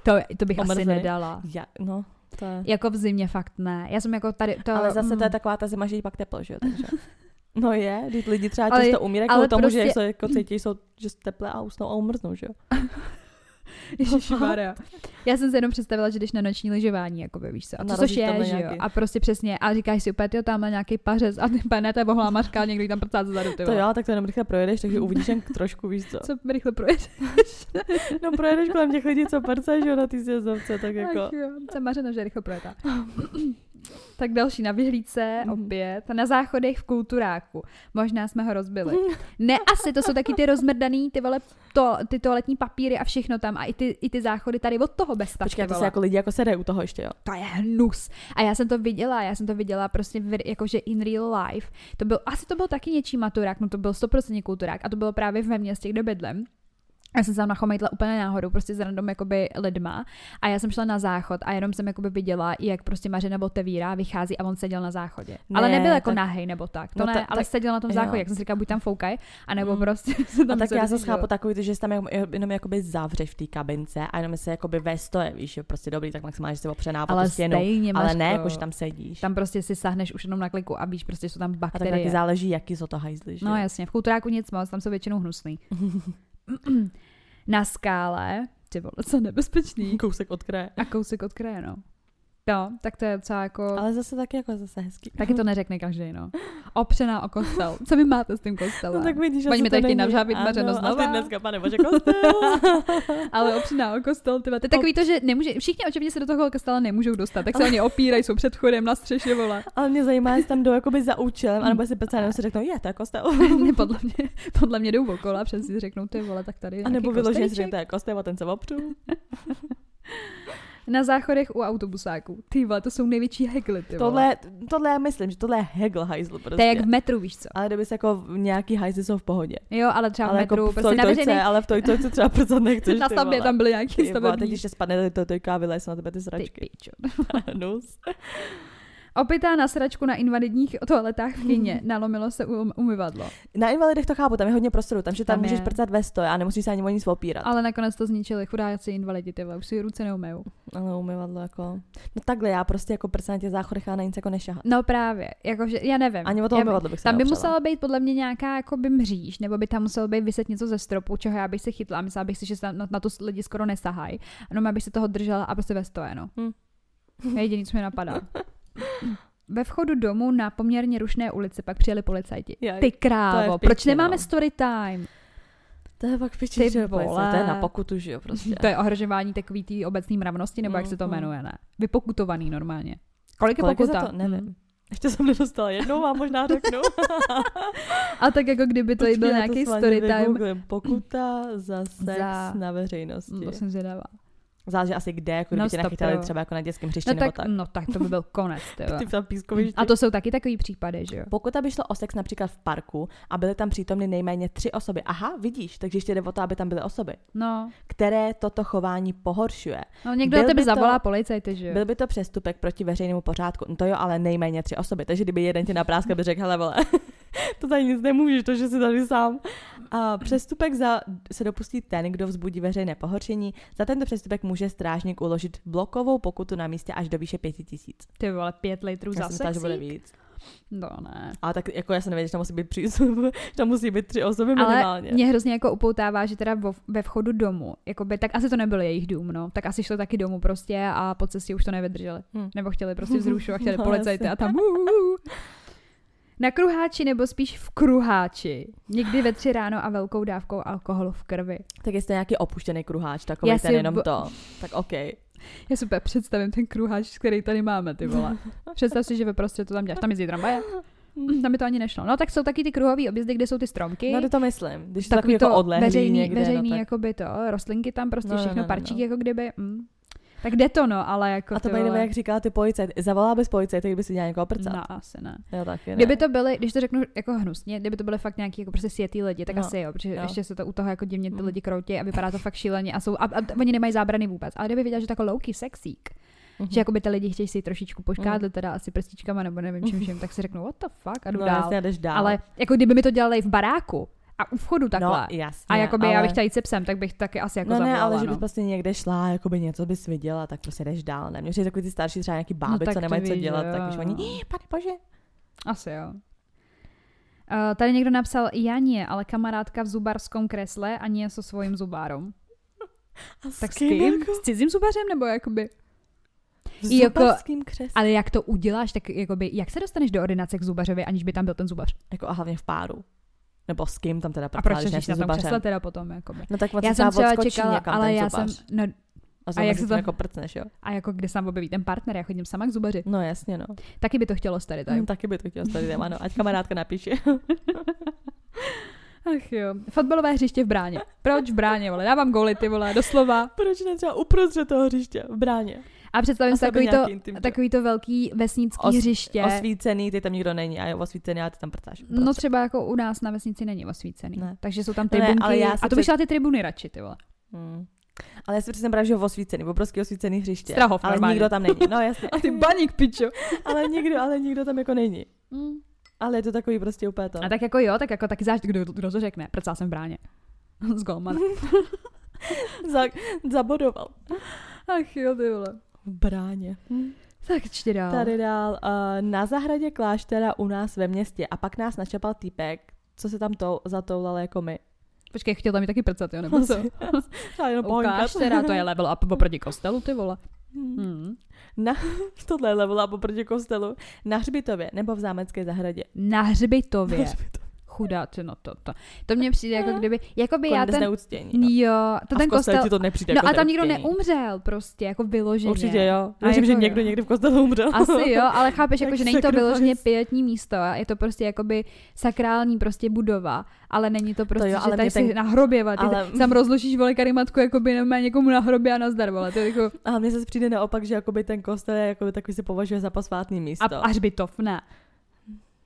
To, to bych asi Omrzený. nedala. Ja, no, to je... Jako v zimě fakt ne. Já jsem jako tady, to, Ale zase to je mm. taková ta zima, že jí pak teplo, že jo? Takže... No je, když lidi třeba Ale- často umírají kvůli tomu, prostě- že se jako cítí, jsou, že jsou teplé a usnou a umrznou, že jo? Ježišmarja. Já jsem si jenom představila, že jdeš na noční lyžování, jako víš co. A to, což je, že jo. A prostě přesně. A říkáš si úplně, jo, tam má nějaký pařez. A ty pane, to je bohlá mařka, někdo tam prcá zezadu, ty To jo, tak to jenom rychle projedeš, takže uvidíš jen trošku, víš co. Co rychle projede. No projedeš kolem těch lidí, co prce, že jo, na té sjezdovce, tak jako... Ach jo, jsem mařena, že rychle projetá. Tak další na vyhlídce, Mhm. opět, na záchodech v kulturáku. Možná jsme ho rozbili. Ne, asi, to jsou taky ty rozmrdaný, ty vole, to, ty toaletní papíry a všechno tam a i ty, i ty záchody tady od toho bez tak, Počkej, to se jako lidi jako sedají u toho ještě, jo. to je hnus. A já jsem to viděla, já jsem to viděla prostě jakože in real life. To byl, asi to byl taky něčí maturák, no to byl 100% kulturák a to bylo právě ve městě, kde bydlím. Já jsem se tam nachomejtla úplně náhodou, prostě s random jakoby lidma a já jsem šla na záchod a jenom jsem jakoby viděla, jak prostě Mařena otevírá, vychází a on seděl na záchodě. Ne, ale Ne, nebyl jako tak- nahej nebo tak, to No ne, ta- ale tak- seděl na tom jo. záchodě, jak jsem si říkala, buď tam foukaj, anebo Mm. prostě se tam A tak já se jo. chápu takový, že se tam jenom, jenom jakoby zavřeš v té kabince a jenom se jakoby ve stoje, víš, prostě dobrý, tak maximálně že se opře nápad ale tu stěnu. stejně, Ale ne, jako, že tam sedíš. tam prostě si sahneš už jenom na kliku a víš, prostě jsou tam a tak taky bakterie. záleží, jaký jsou to hajzly, že? No jasně, v kulturáku nic moc, tam jsou většinou hnusný. Na skále, ty vole, co nebezpečný. Kousek od kraje. A kousek od kraje, no. No, tak to je docela jako... Ale zase taky jako zase hezký. Taky to neřekne každý, no. Opřená o kostel. Co vy máte s tím kostelem? No tak vidíš, Oni že mi to tady chtějí Ano, mařeno A znova. ty dneska, pane bože, kostel. Ale opřená o kostel, tyhle. To je takový to, že nemůže, všichni očividně se do toho kostela nemůžou dostat, tak se oni opírají, jsou před chodem na střeše, vole. Ale mě zajímá, jestli tam jdou jakoby za účelem, anebo si přece jenom si řeknou, je, to je kostel. ne, podle mě, podle mě jdou okolo a přesně si řeknou, ty vole, tak tady A nebo vyloženě si řeknou, to je kostel a ten se opřu. Na záchodech u autobusáků. Ty vole, to jsou největší hegly, ty. Tohle, tohle já myslím, že tohle je hegl hajzl prostě. To je jak v metru, víš co? Ale kdyby se jako nějaký hajzly jsou v pohodě. Jo, ale třeba ale v metru, jako v prostě na veřejných, ale v tojtojce třeba proto nechceš, na stavbě tam byly nějaký vole, teď stavební. ještě spadne to tojka vylez na tebe ty Ty sračky. pičo. Opitá na sračku na invalidních toaletách v kyně. Nalomilo se um, umyvadlo. Na invalidech to chápu, tam je hodně prostoru, tam, že tam, Tam můžeš je. prcat ve stoje a nemusíš se ani o nic opírat. Ale nakonec to zničili chudáci invalidi, ty už si ruce neumejou. Ale umyvadlo jako... No takhle, já prostě jako prsa na těch záchodech a na nic jako nešahat. No právě, jakože já nevím. Ani o to umyvadlo bych se Tam by neopřela. musela být podle mě nějaká jakoby mříž, nebo by tam muselo být vyset něco ze stropu, čeho já bych se chytla. Myslela bych si, že na, na to lidi skoro nesahají. Ano, abych se toho držela a prostě ve stoje, no. Hm. Je jediný, co mi napadá. Ve vchodu domu na poměrně rušné ulici pak přijeli policajti. Jaj, Ty krávo, je v proč piči, nemáme no. story time? To je pak Ty piči, že vole. to je na pokutu, že jo, prostě. To je ohrožování takový té obecné mravnosti, nebo jak se to Mhm. jmenuje, ne? Vypokutovaný normálně. Kolik je Kolik je pokuta? za to? Nevím. Hm. Ještě jsem nedostala jednou, vám možná řeknu. A tak jako kdyby to Počkej, byl nějaký story time. Pokuta za sex Za- na veřejnosti. To jsem zvědavá. Záleží asi kde, jako kdyby No, tě nachytali třeba jako na dětském hřišti No nebo tak, tak. no tak to by byl konec, ty. A to jsou taky takový případy, že jo? Pokud by šlo o sex například v parku a byly tam přítomny nejméně tři osoby, aha, vidíš, takže ještě jde o to, aby tam byly osoby, No, které toto chování pohoršuje. no někdo Byl tebe by to- zavolá policajty, že jo? Byl by to přestupek proti veřejnému pořádku. No to jo, ale nejméně tři osoby. Takže kdyby jeden tě napráskal, by řekl, hele vole, to tady nic nemůžeš, to, že jsi tady sám. A přestupek za, se dopustí ten, kdo vzbudí veřejné pohoršení. Za tento přestupek může strážník uložit blokovou pokutu na místě až do výše pěti tisíc. Ty vole, pět litrů Já za jsem myslela, že bude sexík? víc. No ne. Ale tak jako já jsem nevěděla, že tam musí být, tři, že tam musí být tři osoby Ale minimálně. mě hrozně jako upoutává, že teda vo, ve vchodu domu, jakoby, tak asi to nebyl jejich dům, no. Tak asi šlo taky domů prostě a po cestě už to nevydrželi. Hm. Nebo chtěli prostě vzrušovat, chtěli No, policajty a tam uh, uh, uh. Na kruháči nebo spíš v kruháči. Někdy ve tři ráno a velkou dávkou alkoholu v krvi. Tak jestli nějaký opuštěný kruháč, takový Já ten si jenom bo- to, tak OK. Já super představím ten kruháč, který tady máme, ty vole. Představ si, že ve prostě to tam děláš. Tam jezdí tramvaje. Hm, Tam by to ani nešlo. No tak jsou taky ty kruhové objezdy, kde jsou ty stromky. No to to myslím. Když takový, jako to odlehlý veřejný, někde, veřejný no, tak... jakoby to, rostlinky tam prostě No, no, všechno, no, no, parčík no. jako kdyby. Mm. Tak jde to no, ale jako A to by jak říkala ty policajt, zavolá bys policajt, kdyby si měla někoho prcat. No, asi ne. Jo, taky ne. Kdyby to byly, když to řeknu jako hnusně, kdyby to byly fakt nějaký jako prostě světý lidi, tak No, asi jo, protože jo. ještě se to u toho jako divně ty Mm. lidi kroutí a vypadá to fakt šíleně a jsou, a, a, oni nemají zábrany vůbec. Ale kdyby viděl, že to jako louky sexík, Mhm. že jako by ty lidi chtějí si trošičku poškádlit teda asi prstičkama nebo nevím čím vším, tak si řeknu what the fuck a jdu no, dál. jasně, jdeš dál. Ale jako kdyby mi to dělali v baráku a u vchodu takhle. No, jasně, a jakoby ale... já bych chtěla jít se psem, tak bych taky asi jako No ne, zavolala, ale že no. bys prostě někde šla, jakoby něco bys viděla, tak prostě jdeš dál. Ne, mě takový ty starší třeba nějaký báby, No tak co nemají co dělat, že tak jo, když no. oni, "Ih, pane bože. Asi jo. Uh, tady někdo napsal Janě, ale kamarádka v zubarskom kresle a nie so svojím zubárom. A Tak s kým? Jako? S cizím zubařem nebo jakoby? V Jako- křesle. Ale jak to uděláš, tak jakoby, jak se dostaneš do ordinace k zubařovi, aniž by tam byl ten zubař? Jako a hlavně v páru. Nebo s kým tam teda A pracala, proč jsi na tom křesle teda potom? Jakoby. No tak Já jsem třeba čekala, ale já jsem, zubař. no, A, a jak se to- jako prcneš, jo? a jako kde tam objeví ten partner, já chodím sama k zubaři. No jasně, no. Taky by to chtělo tady tady. Hm, taky by to chtěl tady ano. Ať kamarádka napíše. Ach jo. Fotbalové hřiště v bráně. Proč v bráně, vole? Dávám góly, ty vole, doslova. Proč ne třeba uprostřed toho hřiště, v bráně? A představím si takový to, intim, takový to velký vesnický Os- hřiště. Osvícený, ty tam nikdo není a je osvícený a ty tam prcáš. No třeba jako u nás na vesnici není osvícený. Ne. Takže jsou tam No ne, tribunky. ale já a to před- bych šla ty tribuny radši, ty vole. Hmm. Ale já si přesně právě, že osvícený, obrovský osvícený hřiště. Strahov ale normálně. nikdo tam není. No jasně. A ty baník, pičo. ale nikdo, ale nikdo tam jako není. Mm. Ale je to takový prostě úplně to. A tak jako jo, tak jako taky záleží, kdo, kdo to řekne. Prcá jsem v bráně. Z golmana. Za, zabodoval. Ach jo, ty vole. V bráně. Hm. Tak čti dál. Tady dál. Uh, na zahradě kláštera u nás ve městě a pak nás načapal týpek, co se tam to zatoulal jako my. Počkej, chtěl tam mi taky prcat, jo, nebo co? Třeba jenom Ukáž pohoňkat. teda, to je level up oproti kostelu, ty vole. Hm. Hmm. Na, tohle je level up proti kostelu. Na hřbitově nebo v zámecké zahradě. Na hřbitově. Chudáci, no to, to. To mně přijde jako kdyby, jako by já ten... Neúctění, jo, to a ten kostel... ti to nepřijde No jako a tam nikdo neumřel prostě, jako vyloženě. Určitě jo. A Věřím, jako že někdo jo. někdy v kostelu umřel. Asi jo, ale chápeš, jako, Jak že není to vyloženě pietní místo, a je to prostě jakoby sakrální prostě budova, ale není to prostě, jo, že ale tady mě si ten- na hrobě, ale- tam rozložíš vole karimatku, jakoby nemá někomu na hrobě a nazdar, vole, to jako, A mně se přijde naopak, že jakoby ten kostel je jakoby takový se považuje za posvátný místo. a, a hřbitov, ne.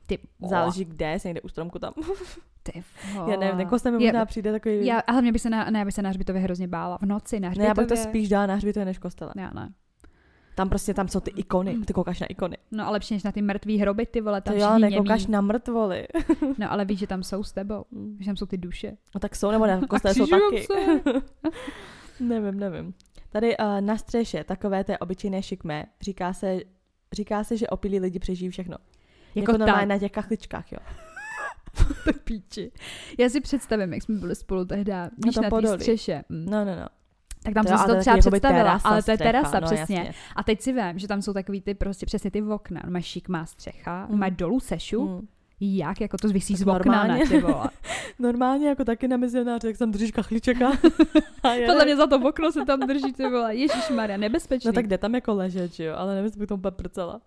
Ty, Záleží kde, jestli někde u stromku tam. ty Já nevím, ten kostel mi Je- možná přijde takový... Já, ale mě by se na, ne, bych se na hřbitově hrozně bála. V noci na ne, hřbitově. já bych to spíš dala na hřbitově než kostele. Já ne. Tam prostě tam jsou ty ikony, ty koukáš na ikony. No a lepší než na ty mrtvý hroby, ty vole, To tam jo, všichni nekoukáš na mrtvoly. No ale víš, že tam jsou s tebou. Že tam jsou ty duše. No tak jsou, nebo na A kostele jsou taky. se. nevím, nevím. Tady uh, na střeše, takové té obyčejné šikmé, říká se, říká se, že opilí lidi přežijí všechno. Jako, Jako, normálně na těch kachličkách, jo. To píči. Já si představím, jak jsme byli spolu tehdy, víš, tom na té podolí. střeše. Mm. No, no, no. Tak tam To jsem si to třeba představila, terasa, ale to je střecha, terasa, no, přesně. jasně. A teď si vím, že tam jsou takový ty prostě přesně ty okna. Má šikmá střecha, Mm. má dolů sešu. Mm. Jak? Jako to Tak z okna, normálně. ne. Normálně jako taky na mizionáři, jak tam držíš kachličeka. Podle mě za to okno se tam drží, ty vole. Ježíš Maria, nebezpečný. No tak jde tam jako ležet, že jo, ale nevím, jestli bych tomu prcela.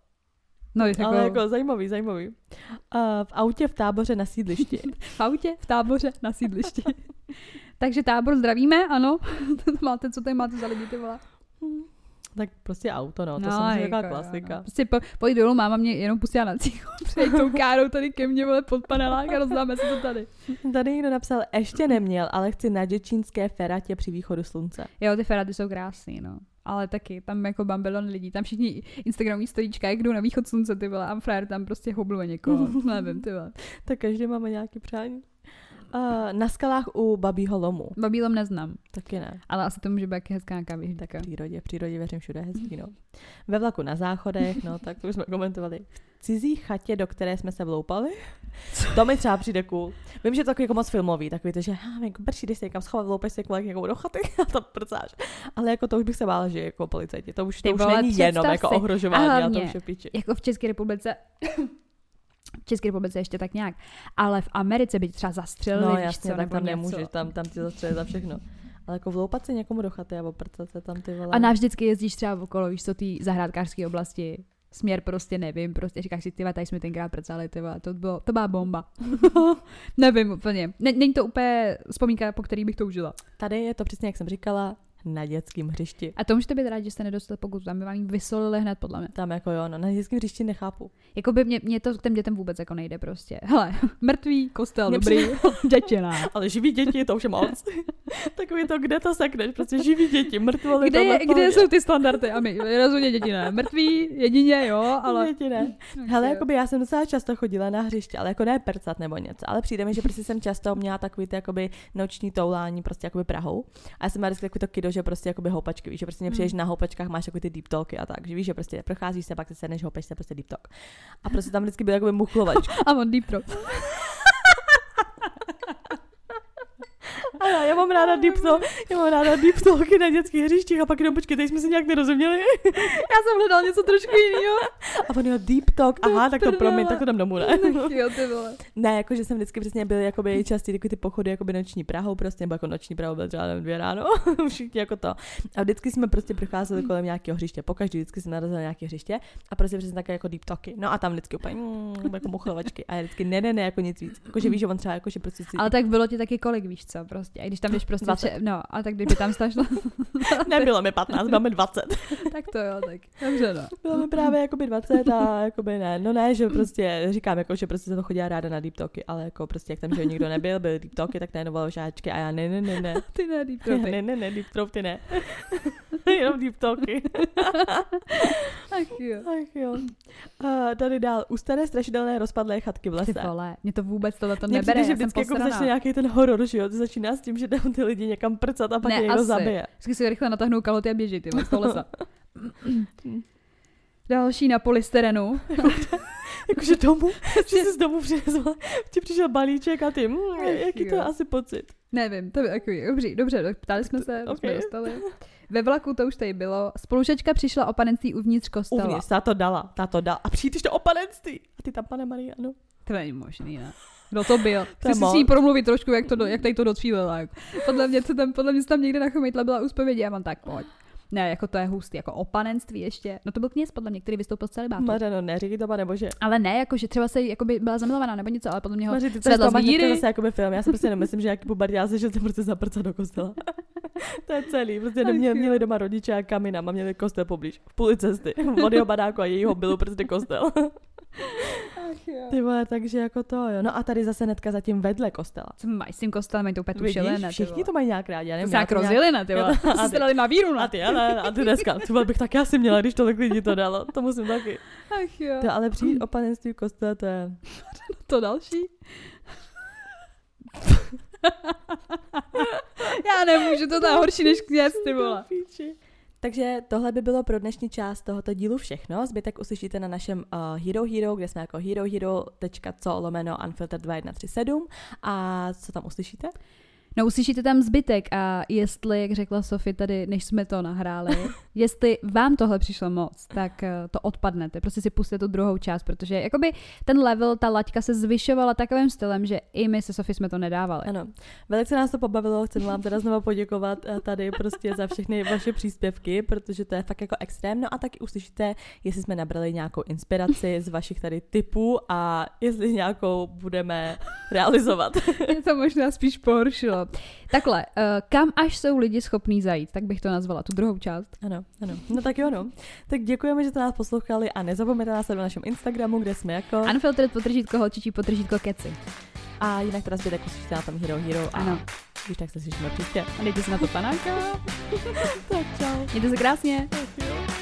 No, jako, Ale jako zajímavý, zajímavý. Uh, v autě v táboře na sídlišti. v autě, v táboře, na sídlišti. Takže tábor zdravíme, ano. máte, co tady máte za lidi, ty vole? tak prostě auto, no, to no, taková jako jo, klasika. No. Prostě po, pojď dolů, máma mě jenom pustila na cíku, přejď tou károu tady ke mně, vole, pod panelák a rozdáme si to tady. Tady někdo napsal, ještě neměl, ale chci na děčínské feratě při východu slunce. Jo, ty feraty jsou krásný, no. Ale taky, tam jako bambilon lidí, tam všichni Instagramoví storíčka, jak jdou na východ slunce, ty vole, a frajer tam prostě hobluje někoho, nevím, ty vole. Tak každý máme nějaký přání. Uh, na skalách u babího lomu. Babílom neznám, Taky ne. ale asi to může být jaké hezká nějaká Tak v přírodě, v přírodě věřím všude je hezký, no. Ve vlaku na záchodech, no, tak to už jsme komentovali. V cizí chatě, do které jsme se vloupali. To mi třeba přijde cool. Vím, že je to takový jako moc filmový, takový to, že jako brčí, když se někam schovat, vloupeš se jako, jako do chaty a tam prcáš. Ale jako to už bych se bála, že jako policajti. To už, to Ty už vole, není jenom jako si. ohrožování, A a to hlavně, už je piči. Jako v České republice, v České republice ještě tak nějak, ale v Americe by třeba zastřelili, No víš jasně, co, tak tam nemůžeš, tam, tam ti zastřelit za všechno. Ale jako vloupat se někomu do chaty a oprcat se tam ty vole. A navždycky jezdíš třeba okolo, víš co, ty zahrádkářské oblasti, směr prostě nevím, prostě říkáš si, ty tady jsme tenkrát prcali, ty to, bylo, to byla bomba. nevím úplně. Ne, není to úplně vzpomínka, po který bych to užila. Tady je to přesně, jak jsem říkala, na dětském hřišti. A to můžete být rád, že jste nedostali pokutu, tam by vám ji vysolili hned, podle mě. Tam jako jo, no, na dětském hřišti nechápu. Jako by mě, mě to k těm dětem vůbec jako nejde prostě. Hele, mrtvý, kostel, Mně dobrý, dětina. Ale živí děti, to už je moc. Takový to, kde to sekneš, prostě živí děti, mrtvoly. Kde, je, kde jsou ty standardy? A my rozhodně děti ne. Mrtví, jedině jo, ale... Děti ne. Hele, jakoby já jsem docela často chodila na hřiště, ale jako ne percat nebo něco, ale přijde mi, že prostě jsem často měla takový ty jakoby noční toulání prostě jakoby Prahou. A já jsem měla vždycky takový to kido, že prostě jakoby houpačky, víš, že prostě mě Hmm. na houpačkách, máš takový ty deep talky a tak, že víš, že prostě procházíš se, pak se sedneš, houpeš se, prostě deep talk. A prostě tam vždycky byl jakoby muchlovačky. A on deep throat. A já, já mám ráda deep talk, já mám ráda deep talky na dětských hřištích a pak jenom počkej, teď jsme se nějak nerozuměli. Já jsem hledal něco trošku jiného. A on jo, deep talk, aha, tak to promiň, tak to tam domů, ne? jo, ty vole. Ne, jako že jsem vždycky přesně byly jakoby častý takový ty pochody jakoby noční Prahou prostě, nebo jako noční Prahou byl třeba dvě ráno, všichni jako to. A vždycky jsme prostě procházeli kolem nějakého hřiště, pokaždý vždycky jsme narazili na nějaké hřiště a prostě přesně také jako deep talky. No a tam vždycky úplně mm, jako muchlovačky a já vždycky ne, ne, ne, jako nic víc. Jako, že víš, že on třeba jako, že prostě si... Ale tak bylo ti taky kolik, víš co, prostě. A když tam jdeš prostě, 20. pře- no, a tak kdyby tam stašlo, Nebylo mi 15, máme 20. tak to jo, tak dobře no. Bylo mi právě jakoby 20 a jakoby ne, no ne, že prostě říkám, jako, že prostě se to chodila ráda na deep talky, ale jako prostě jak tam, že nikdo nebyl, byly deep talky, tak najednou žáčky a já ne, ne, ne, ne. Ty ne, deep throaty. ne, ne, ne, deep throaty ne. Jenom deep talky. Ach jo. Ach jo. A tady dál. U staré strašidelné rozpadlé chatky v lese. Ty vole, mě to vůbec tohle to nebere, přijde, že jsem vždycky jako začne nějaký ten horor, že jo? Začíná s tím, že jdou ty lidi někam prcat a pak Ne, je někdo asi. zabije. Vždycky si rychle natáhnou kaloty a běží, ty z toho lesa. další na polystyrenu. Jakože domů, že jsi z domu přinesla, ti přišel balíček a ty, mm, jaký to je asi pocit? Nevím, to je takový, dobře, dobře, ptali jsme se, okay. jsme dostali. Ve vlaku to už tady bylo. Spolužečka přišla o panenství uvnitř kostela. Uvnitř, ta to dala, ta to dala. A přijdeš to o panenství. A ty tam, pane Maria, ano. To není možný, ne? Kdo to byl? Chci si ní promluvit trošku, jak, to, jak tady to docílila. Jako. Podle mě, co tam, podle mě tam někde na chomitla byla úspověď, já mám tak, pojď. Ne, jako to je hustý, jako o panenství ještě. No to byl kněz podle mě, který vystoupil z celibátu. Maře, no neříkej to, pane bože. Ale ne, jako že třeba se jakoby byla zamilovaná nebo něco, ale podle mě ho Maři, ty svedla z víry. zase jakoby film. Já si prostě nemyslím, že jaký se, že jsem prostě zaprca do kostela. to je celý. Prostě neměli, měli doma rodiče a kamina a měli kostel poblíž. V půli cesty. Od jeho badáku a jejího bylo prostě kostel. Ty vole, takže jako to, jo. No a tady zase netka zatím vedle kostela. Co mají s tím kostelem, mají to úplně tušili, ne? Všichni to mají nějak rádi, já nevím. To nějak rozjeli, ne, ty vole. A ty dali na víru, ne? A ty, ale, a ty dneska, co bych taky asi měla, když tolik lidí to dalo. To musím taky. Ach jo. To ale přijít o panenství kostela, to je... to další. já nemůžu, to je horší než kněz, ty vole. Takže tohle by bylo pro dnešní část tohoto dílu všechno. Zbytek uslyšíte na našem uh, Hero Hero, kde jsme jako herohero.co lomeno unfiltered 2137. A co tam uslyšíte? No uslyšíte tam zbytek a jestli, jak řekla Sofie tady, než jsme to nahráli, jestli vám tohle přišlo moc, tak eh, to odpadnete. Prostě si pustíte tu druhou část, protože jakoby ten level, ta laťka se zvyšovala takovým stylem, že i my se Sofie jsme to nedávali. Ano, velice nás to pobavilo, chceme vám teda znovu poděkovat eh, tady prostě za všechny vaše příspěvky, protože to je fakt jako extrém. No a taky uslyšíte, jestli jsme nabrali nějakou inspiraci z vašich tady typů a jestli nějakou budeme realizovat. Je to možná spíš pohoršilo. Takhle, uh, kam až jsou lidi schopní zajít, tak bych to nazvala, tu druhou část. Ano, ano. No tak jo, no. Tak děkujeme, že jste nás poslouchali a nezapomeňte nás na našem Instagramu, kde jsme jako... Unfiltered potržítko holčičí potržítko keci. A jinak teda zbytek uslyšíte na tom Hero Hero. A ano. Když tak se slyšíme příště. A dejte si na to panáka. tak čau. Mějte se krásně. Tak jo.